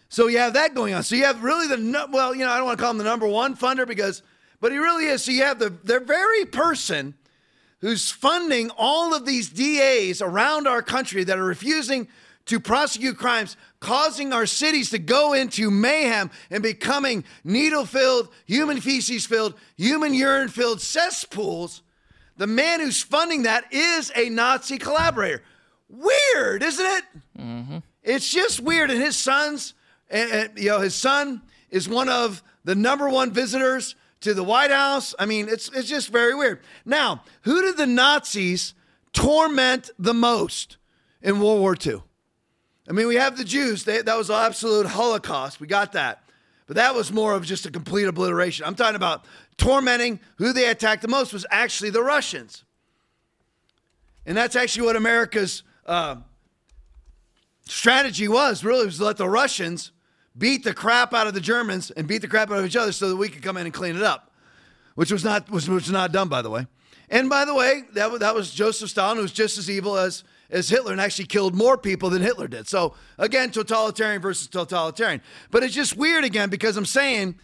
so you have that going on. So you have really the well, you know, I don't want to call him the number one funder because, but he really is. So you have the the very person who's funding all of these DAs around our country that are refusing to prosecute crimes, causing our cities to go into mayhem and becoming needle filled, human feces filled, human urine filled cesspools the man who's funding that is a Nazi collaborator. Weird, isn't it? Mm-hmm. It's just weird. And his sons, and, you know, his son is one of the number one visitors to the White House. I mean, it's it's just very weird. Now, who did the Nazis torment the most in World War II? I mean, we have the Jews. They, that was an absolute Holocaust. We got that. But that was more of just a complete obliteration. I'm talking about tormenting who they attacked the most was actually the Russians. And that's actually what America's uh, strategy was really was to let the Russians beat the crap out of the Germans and beat the crap out of each other so that we could come in and clean it up, which was not was, was not done by the way. And by the way, that that was Joseph Stalin, who was just as evil as as Hitler and actually killed more people than Hitler did. So again, totalitarian versus totalitarian. But it's just weird again because I'm saying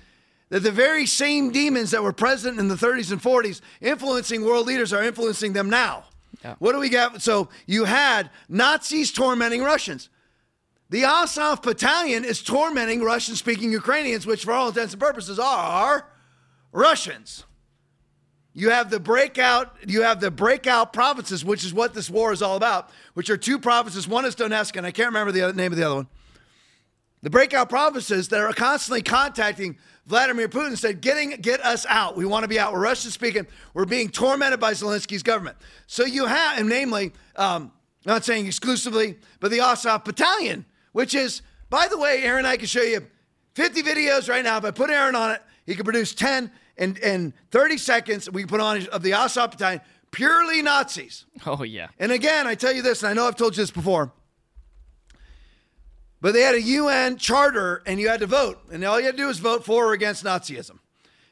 that the very same demons that were present in the 30s and 40s influencing world leaders are influencing them now. Yeah. What do we got? So you had Nazis tormenting Russians. The Azov Battalion is tormenting Russian speaking Ukrainians, which for all intents and purposes are Russians. You have the breakout, you have the breakout provinces, which is what this war is all about, which are two provinces. One is Donetsk, and I can't remember the other, name of the other one. The breakout provinces that are constantly contacting Vladimir Putin said, getting get us out. We want to be out. We're Russian speaking. We're being tormented by Zelensky's government. So you have, and namely, um, not saying exclusively, but the Azov Battalion, which is, by the way, Aaron, I can show you 50 videos right now. If I put Aaron on it, he can produce 10 in, in 30 seconds. We put on of the Azov Battalion, purely Nazis. Oh, yeah. And again, I tell you this, and I know I've told you this before, but they had a UN charter and you had to vote. And all you had to do was vote for or against Nazism.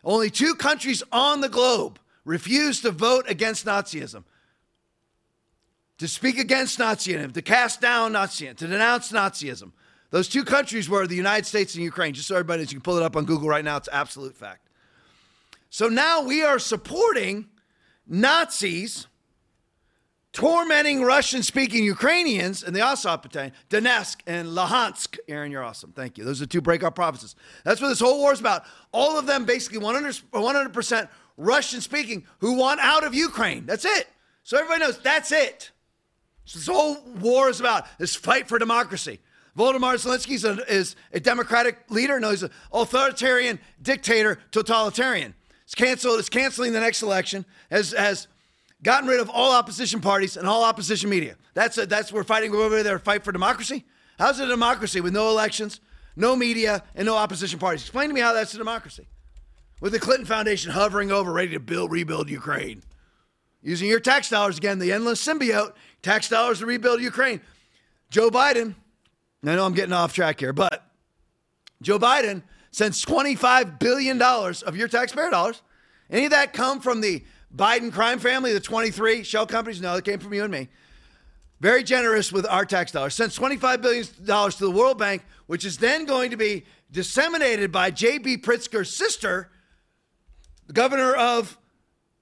Only two countries on the globe refused to vote against Nazism. To speak against Nazism, to cast down Nazism, to denounce Nazism. Those two countries were the United States and Ukraine. Just so everybody, knows, you can pull it up on Google right now. It's absolute fact. So now we are supporting Nazis tormenting Russian speaking Ukrainians in the Azov Battalion, Donetsk and Luhansk. Aaron, you're awesome. Thank you. Those are two breakout provinces. That's what this whole war is about. All of them basically 100, 100% Russian speaking who want out of Ukraine. That's it. So everybody knows that's it. So this whole war is about this fight for democracy. Volodymyr Zelensky is a, is a democratic leader. No, he's an authoritarian dictator, totalitarian. It's canceled. It's canceling the next election. Has has gotten rid of all opposition parties and all opposition media. That's a, that's we're fighting over there. Fight for democracy. How's it a democracy with no elections, no media, and no opposition parties? Explain to me how that's a democracy. With the Clinton Foundation hovering over, ready to build, rebuild Ukraine, using your tax dollars again, the endless symbiote, tax dollars to rebuild Ukraine. Joe Biden. I know I'm getting off track here, but Joe Biden sends $25 billion of your taxpayer dollars. Any of that come from the Biden crime family, the 23 shell companies? No, it came from you and me. Very generous with our tax dollars. Sends $25 billion to the World Bank, which is then going to be disseminated by J.B. Pritzker's sister, the governor of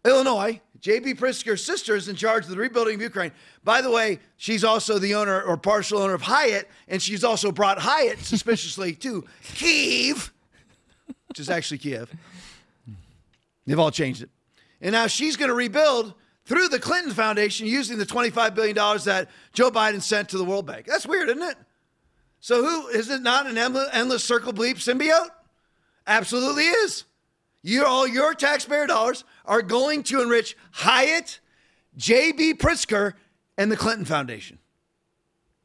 Illinois. J.B. Pritzker's sister is in charge of the rebuilding of Ukraine. By the way, she's also the owner or partial owner of Hyatt, and she's also brought Hyatt suspiciously to Kiev, which is actually Kyiv. They've all changed it. And now she's going to rebuild through the Clinton Foundation using the $25 billion that Joe Biden sent to the World Bank. That's weird, isn't it? So, who is it not an endless circle bleep symbiote? Absolutely is. You, all your taxpayer dollars are going to enrich Hyatt, J.B. Pritzker, and the Clinton Foundation.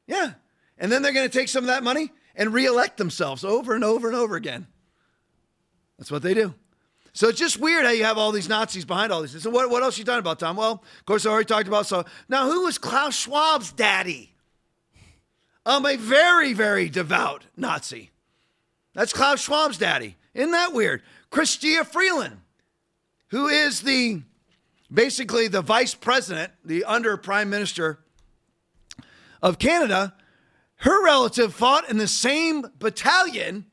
Yeah. And then they're going to take some of that money and reelect themselves over and over and over again. That's what they do. So it's just weird how you have all these Nazis behind all these. So what, what else you talking about, Tom? Well, of course, I already talked about. So now, who was Klaus Schwab's daddy? Um, a very, very devout Nazi. That's Klaus Schwab's daddy. Isn't that weird? Chrystia Freeland, who is the basically the vice president, the under prime minister of Canada, her relative fought in the same battalion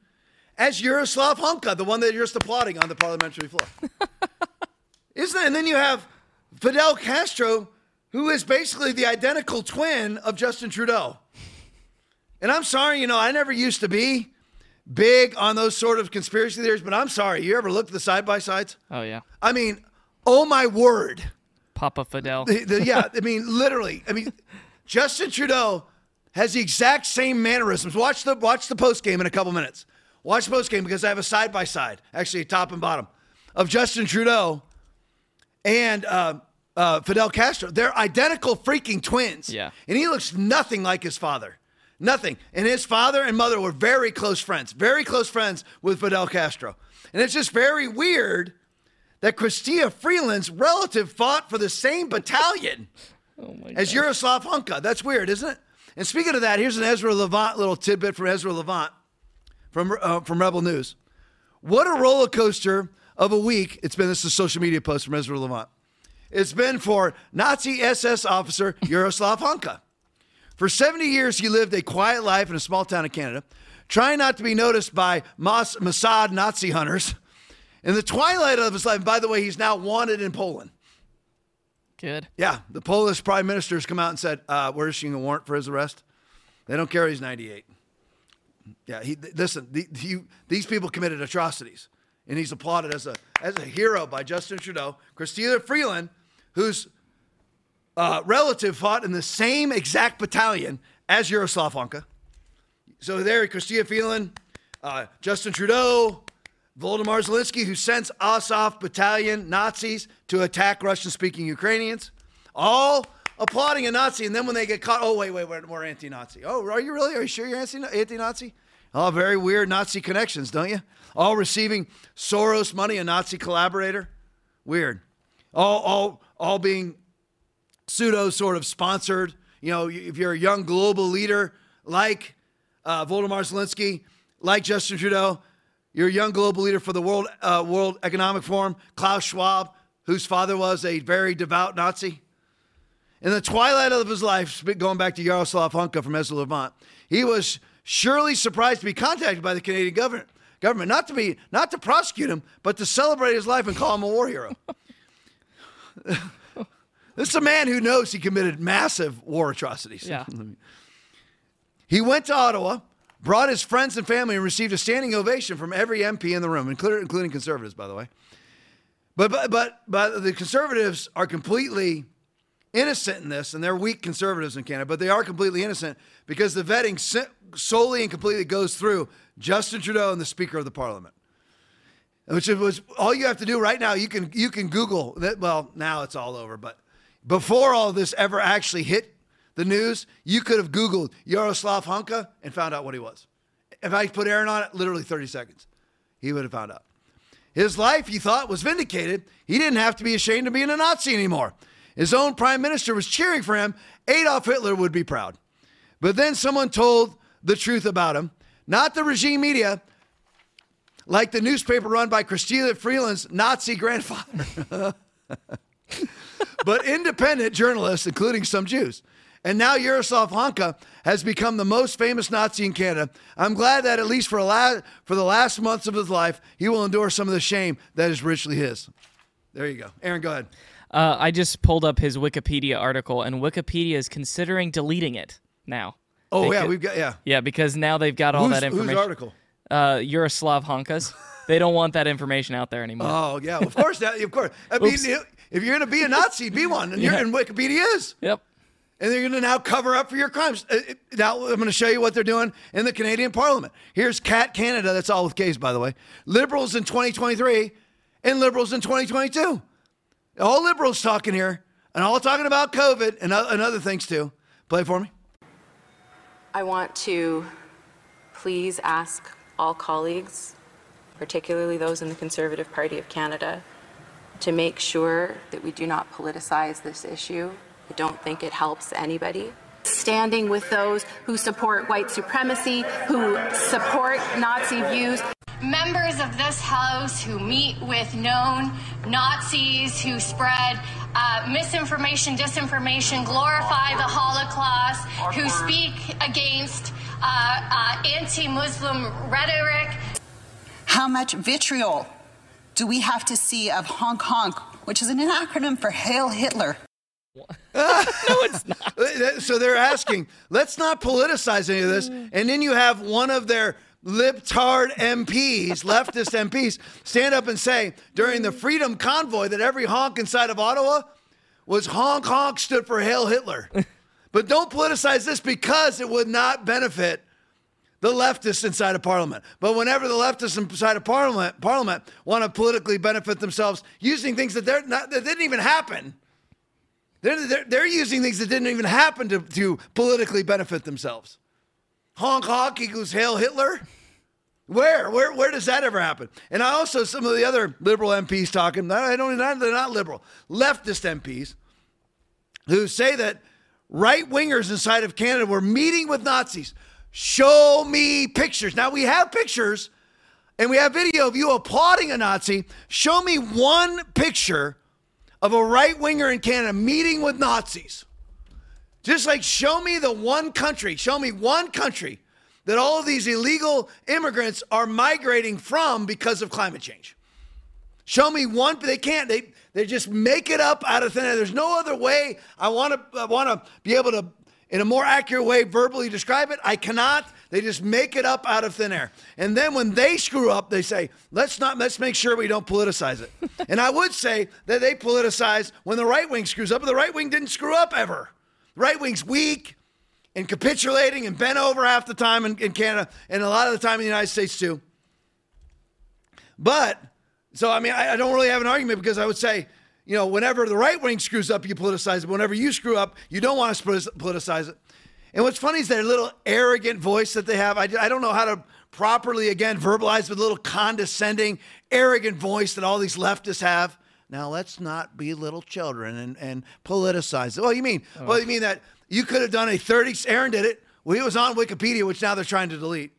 as Yaroslav Hunka, the one that you're just applauding on the parliamentary floor. Isn't that? And then you have Fidel Castro, who is basically the identical twin of Justin Trudeau. And I'm sorry, you know, I never used to be big on those sort of conspiracy theories, but I'm sorry. You ever looked at the side by sides? Oh, yeah. I mean, oh my word. Papa Fidel. The, the, yeah, I mean, literally. I mean, Justin Trudeau has the exact same mannerisms. Watch the watch the post game in a couple minutes. Watch post game because I have a side by side, actually top and bottom, of Justin Trudeau and uh, uh, Fidel Castro. They're identical freaking twins. Yeah. And he looks nothing like his father. Nothing. And his father and mother were very close friends, very close friends with Fidel Castro. And it's just very weird that Chrystia Freeland's relative fought for the same battalion oh as Yaroslav Hunka. That's weird, isn't it? And speaking of that, here's an Ezra Levant little tidbit from Ezra Levant from, uh, from Rebel News. What a roller coaster of a week it's been. This is a social media post from Ezra Levant. It's been for Nazi SS officer Yaroslav Hunka. For 70 years, he lived a quiet life in a small town in Canada, trying not to be noticed by Mas- Mossad Nazi hunters. In the twilight of his life, by the way, he's now wanted in Poland. Good. Yeah, the Polish prime minister has come out and said uh, we're issuing a warrant for his arrest. They don't care he's 98. Yeah, he listen. The, he, these people committed atrocities, and he's applauded as a as a hero by Justin Trudeau. Christina Freeland, whose uh, relative fought in the same exact battalion as Yaroslav Hunka. So there, Christina Freeland, uh, Justin Trudeau, Volodymyr Zelensky, who sends Azov battalion Nazis to attack Russian-speaking Ukrainians, all applauding a Nazi, and then when they get caught, oh wait, wait, wait, we're anti-Nazi. Oh, are you really? Are you sure you're anti- anti-Nazi? All very weird Nazi connections, don't you? All receiving Soros money, a Nazi collaborator. Weird. All, all, all being pseudo sort of sponsored. You know, if you're a young global leader like uh, Volodymyr Zelensky, like Justin Trudeau, you're a young global leader for the World uh, World Economic Forum, Klaus Schwab, whose father was a very devout Nazi. In the twilight of his life, going back to Yaroslav Hunka from Ezra Levant, he was surely surprised to be contacted by the Canadian government, government not to be not to prosecute him, but to celebrate his life and call him a war hero. this is a man who knows he committed massive war atrocities. Yeah. he went to Ottawa, brought his friends and family, and received a standing ovation from every MP in the room, including, including conservatives, by the way. But, but but but the conservatives are completely innocent in this, and they're weak conservatives in Canada, but they are completely innocent because the vetting solely and completely goes through Justin Trudeau and the Speaker of the Parliament. Which was all you have to do right now. You can you can Google that. Well, now it's all over, but before all this ever actually hit the news, you could have Googled Yaroslav Hunka and found out what he was. If I put Aaron on it, literally 30 seconds, he would have found out. His life, he thought, was vindicated. He didn't have to be ashamed of being a Nazi anymore. His own prime minister was cheering for him. Adolf Hitler would be proud. But then someone told the truth about him. Not the regime media, like the newspaper run by Christina Freeland's Nazi grandfather, but independent journalists, including some Jews. And now Yaroslav Hunka has become the most famous Nazi in Canada. I'm glad that at least for, la- for the last months of his life, he will endure some of the shame that is richly his. There you go. Aaron, go ahead. Uh, I just pulled up his Wikipedia article, and Wikipedia is considering deleting it now. Oh They yeah, could- we've got yeah. Yeah, because now they've got all Whose- that whose information. article? Uh, Yaroslav Hunkas. they don't want that information out there anymore. Oh yeah, of course. That, of course. I mean, if you're going to be a Nazi, be one, and you're Yeah. and Wikipedia is. Yep. And they're going to now cover up for your crimes. Uh, uh, Now I'm going to show you what they're doing in the Canadian Parliament. Here's Kat Kanada. That's all with K's, by the way. Liberals in 2023 and liberals in 2022. All liberals talking here, and all talking about COVID and, and other things too. Play for me. I want to please ask all colleagues, particularly those in the Conservative Party of Canada, to make sure that we do not politicize this issue. I don't think it helps anybody. Standing with those who support white supremacy, who support Nazi views. Members of this House who meet with known Nazis who spread uh, misinformation, disinformation, glorify the Holocaust, who speak against uh, uh, anti Muslim rhetoric. How much vitriol do we have to see of honk honk, which is an acronym for Hail Hitler? no, it's not. So they're asking, let's not politicize any of this. And then you have one of their libtard MPs, leftist MPs, stand up and say during the Freedom Convoy that every honk inside of Ottawa was honk honk stood for Hail Hitler. but don't politicize this because it would not benefit the leftists inside of Parliament. But whenever the leftists inside of Parliament, Parliament want to politically benefit themselves using things that they're not, that didn't even happen. They're, they're, they're using things that didn't even happen to, to politically benefit themselves. Honk honk equals Hail Hitler? Where? Where where does that ever happen? And I also some of the other liberal MPs talking, I don't they're not liberal, leftist MPs who say that right wingers inside of Canada were meeting with Nazis. Show me pictures. Now we have pictures and we have video of you applauding a Nazi. Show me one picture of a right winger in Canada meeting with Nazis. Just like show me the one country, show me one country that all of these illegal immigrants are migrating from because of climate change. Show me one. They can't. They they just make it up out of thin air. There's no other way. I want to. I want to be able to, in a more accurate way, verbally describe it. I cannot. They just make it up out of thin air. And then when they screw up, they say, "Let's not. Let's make sure we don't politicize it." and I would say that they politicize when the right wing screws up, but the right wing didn't screw up ever. The right wing's weak and capitulating and bent over half the time in, in Canada and a lot of the time in the United States too. But so, I mean, I, I, don't really have an argument because I would say, you know, whenever the right wing screws up, you politicize it. Whenever you screw up, you don't want to politicize it. And what's funny is their little arrogant voice that they have. I, I don't know how to properly, again, verbalize a little condescending, arrogant voice that all these leftists have. Now, let's not be little children and, and politicize it. Well, you mean, oh. well, you mean that you could have done a 30, Aaron did it. Well, he was on Wikipedia, which now they're trying to delete.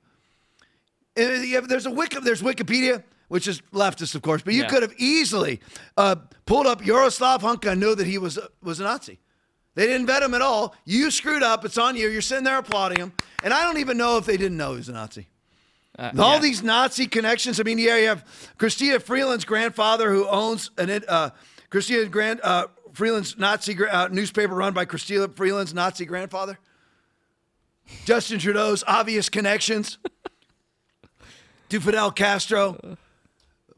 And there's a Wiki, there's Wikipedia which is leftist, of course. But you yeah. could have easily uh, pulled up Yaroslav Hunka and knew that he was was a Nazi. They didn't vet him at all. You screwed up. It's on you. You're sitting there applauding him. And I don't even know if they didn't know he was a Nazi. Uh, all yeah. these Nazi connections. I mean, yeah, you have Christina Freeland's grandfather who owns an uh, Chrystia Grand uh, Freeland's Nazi uh, newspaper run by Christina Freeland's Nazi grandfather. Justin Trudeau's obvious connections to Fidel Castro.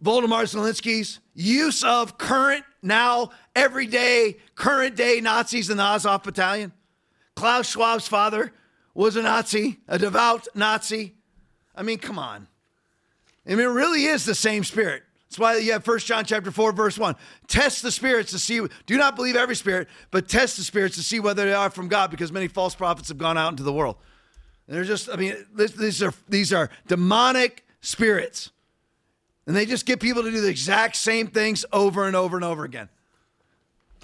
Volodymyr Zelensky's use of current, now, everyday, current day Nazis in the Azov battalion. Klaus Schwab's father was a Nazi, a devout Nazi. I mean, come on. I mean, it really is the same spirit. That's why you have 1 John chapter 4, verse 1. Test the spirits to see, do not believe every spirit, but test the spirits to see whether they are from God, because many false prophets have gone out into the world. And they're just, I mean, these are these are demonic spirits. And they just get people to do the exact same things over and over and over again.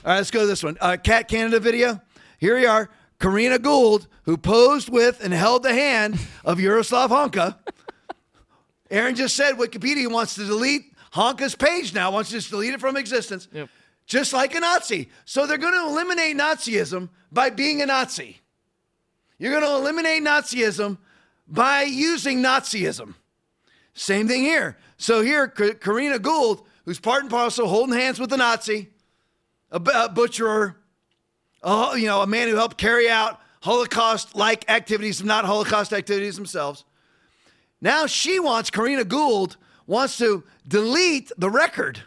All right, let's go to this one. Uh, Kat Kanada video. Here we are. Karina Gould, who posed with and held the hand of Yaroslav Hunka. Aaron just said Wikipedia wants to delete Hunka's page now, wants to just delete it from existence, yep. just like a Nazi. So they're going to eliminate Nazism by being a Nazi. You're going to eliminate Nazism by using Nazism. Same thing here. So here, Karina Gould, who's part and parcel holding hands with the Nazi, a, a butcherer, a, you know, a man who helped carry out Holocaust-like activities, not Holocaust activities themselves. Now she wants Karina Gould wants to delete the record.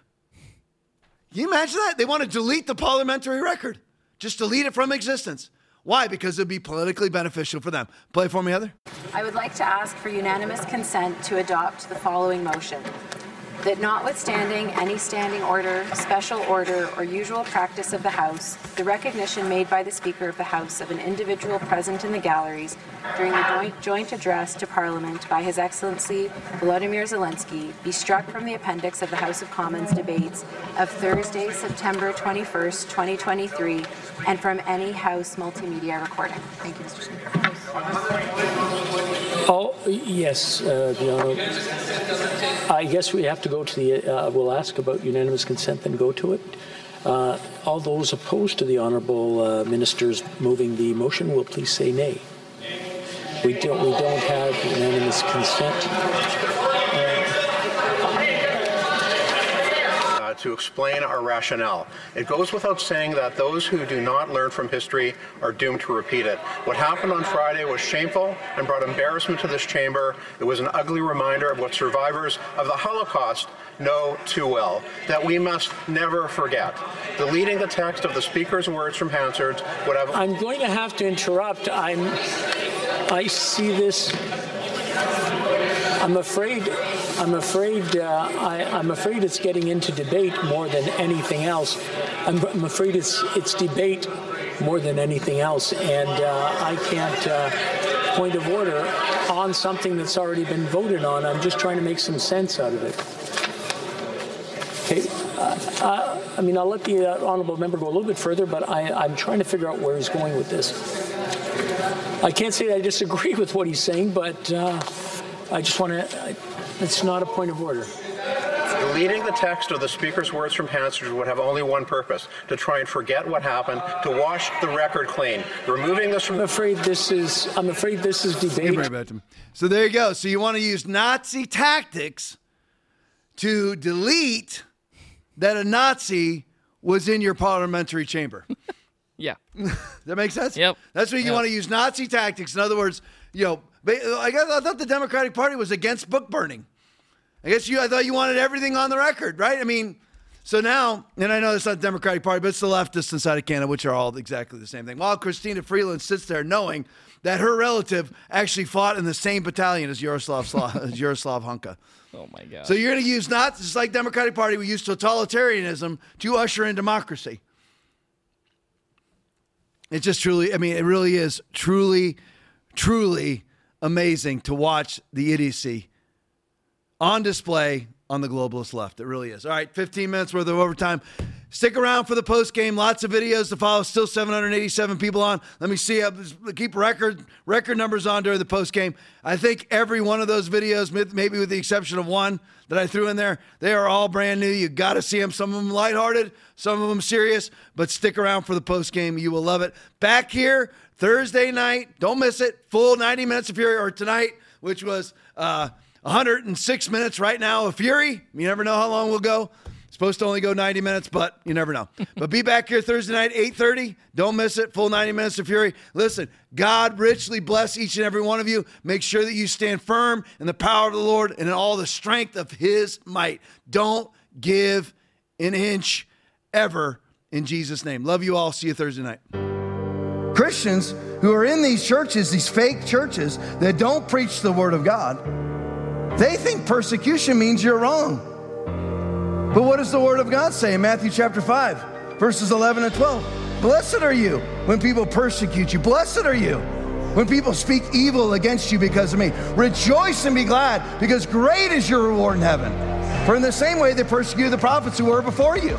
Can you imagine that? They want to delete the parliamentary record, just delete it from existence. Why? Because it would be politically beneficial for them. Play for me, Heather. I would like to ask for unanimous consent to adopt the following motion that notwithstanding any standing order, special order, or usual practice of the House, the recognition made by the Speaker of the House of an individual present in the galleries during the joint, address to Parliament by His Excellency Volodymyr Zelensky be struck from the appendix of the House of Commons debates of Thursday, September 21st, 2023, and from any House multimedia recording. Thank you, Mr. Speaker. Oh, yes, uh. I guess we have to go to the, uh, we'll ask about unanimous consent, then go to it. Uh, all those opposed to the Honourable uh, Ministers moving the motion will please say nay. We don't, we don't have unanimous consent. To explain our rationale. It goes without saying that those who do not learn from history are doomed to repeat it. What happened on Friday was shameful and brought embarrassment to this chamber. It was an ugly reminder of what survivors of the Holocaust know too well, that we must never forget. Deleting the text of the speaker's words from Hansard's would have... I'm going to have to interrupt. I'm, I see this I'm afraid. I'm afraid. Uh, I, am afraid it's getting into debate more than anything else. I'm, I'm, afraid it's it's debate more than anything else, and uh, I can't. Uh, point of order on something that's already been voted on. I'm just trying to make some sense out of it. Okay. Uh, uh, I mean, I'll let the uh, honourable member go a little bit further, but I, am trying to figure out where he's going with this. I can't say I disagree with what he's saying, but I just want to, it's not a point of order. Deleting the text of the Speaker's words from Hansard would have only one purpose to try and forget what happened, to wash the record clean. Removing this from. I'm afraid this is. I'm afraid this is debate. So there you go. So you want to use Nazi tactics to delete that a Nazi was in your parliamentary chamber. Yeah. that makes sense? Yep. That's what you Yep. want to use Nazi tactics. In other words, you know, I guess I thought the Democratic Party was against book burning. I guess you I thought you wanted everything on the record, right? I mean, so now, and I know it's not the Democratic Party, but it's the leftists inside of Canada, which are all exactly the same thing. While Christina Freeland sits there knowing that her relative actually fought in the same battalion as Yaroslav, Sla- as Yaroslav Hunka. Oh my God. So you're going to use not just like Democratic Party, we use totalitarianism to usher in democracy. It just truly, I mean, it really is truly, truly amazing to watch the idiocy on display on the globalist left. It really is. All right, 15 minutes worth of overtime. Stick around for the post game. Lots of videos to follow. Still 787 people on. Let me see. uh, Keep record record numbers on during the post game. I think every one of those videos, maybe with the exception of one that I threw in there, they are all brand new. You got to see them. Some of them lighthearted, some of them serious. But stick around for the post game. You will love it. Back here Thursday night. Don't miss it. Full 90 minutes of Fury, or tonight, which was uh, 106 minutes right now of Fury. You never know how long we'll go. Supposed to only go 90 minutes, but you never know. but be back here Thursday night, 8:30. Don't miss it. Full 90 minutes of Fury. Listen, God richly bless each and every one of you. Make sure that you stand firm in the power of the Lord and in all the strength of His might. Don't give an inch ever in Jesus' name. Love you all. See you Thursday night. Christians who are in these churches, these fake churches that don't preach the Word of God, they think persecution means you're wrong. But what does the Word of God say in Matthew chapter 5, verses 11 and 12? Blessed are you when people persecute you. Blessed are you when people speak evil against you because of me. Rejoice and be glad, because great is your reward in heaven. For in the same way they persecuted the prophets who were before you.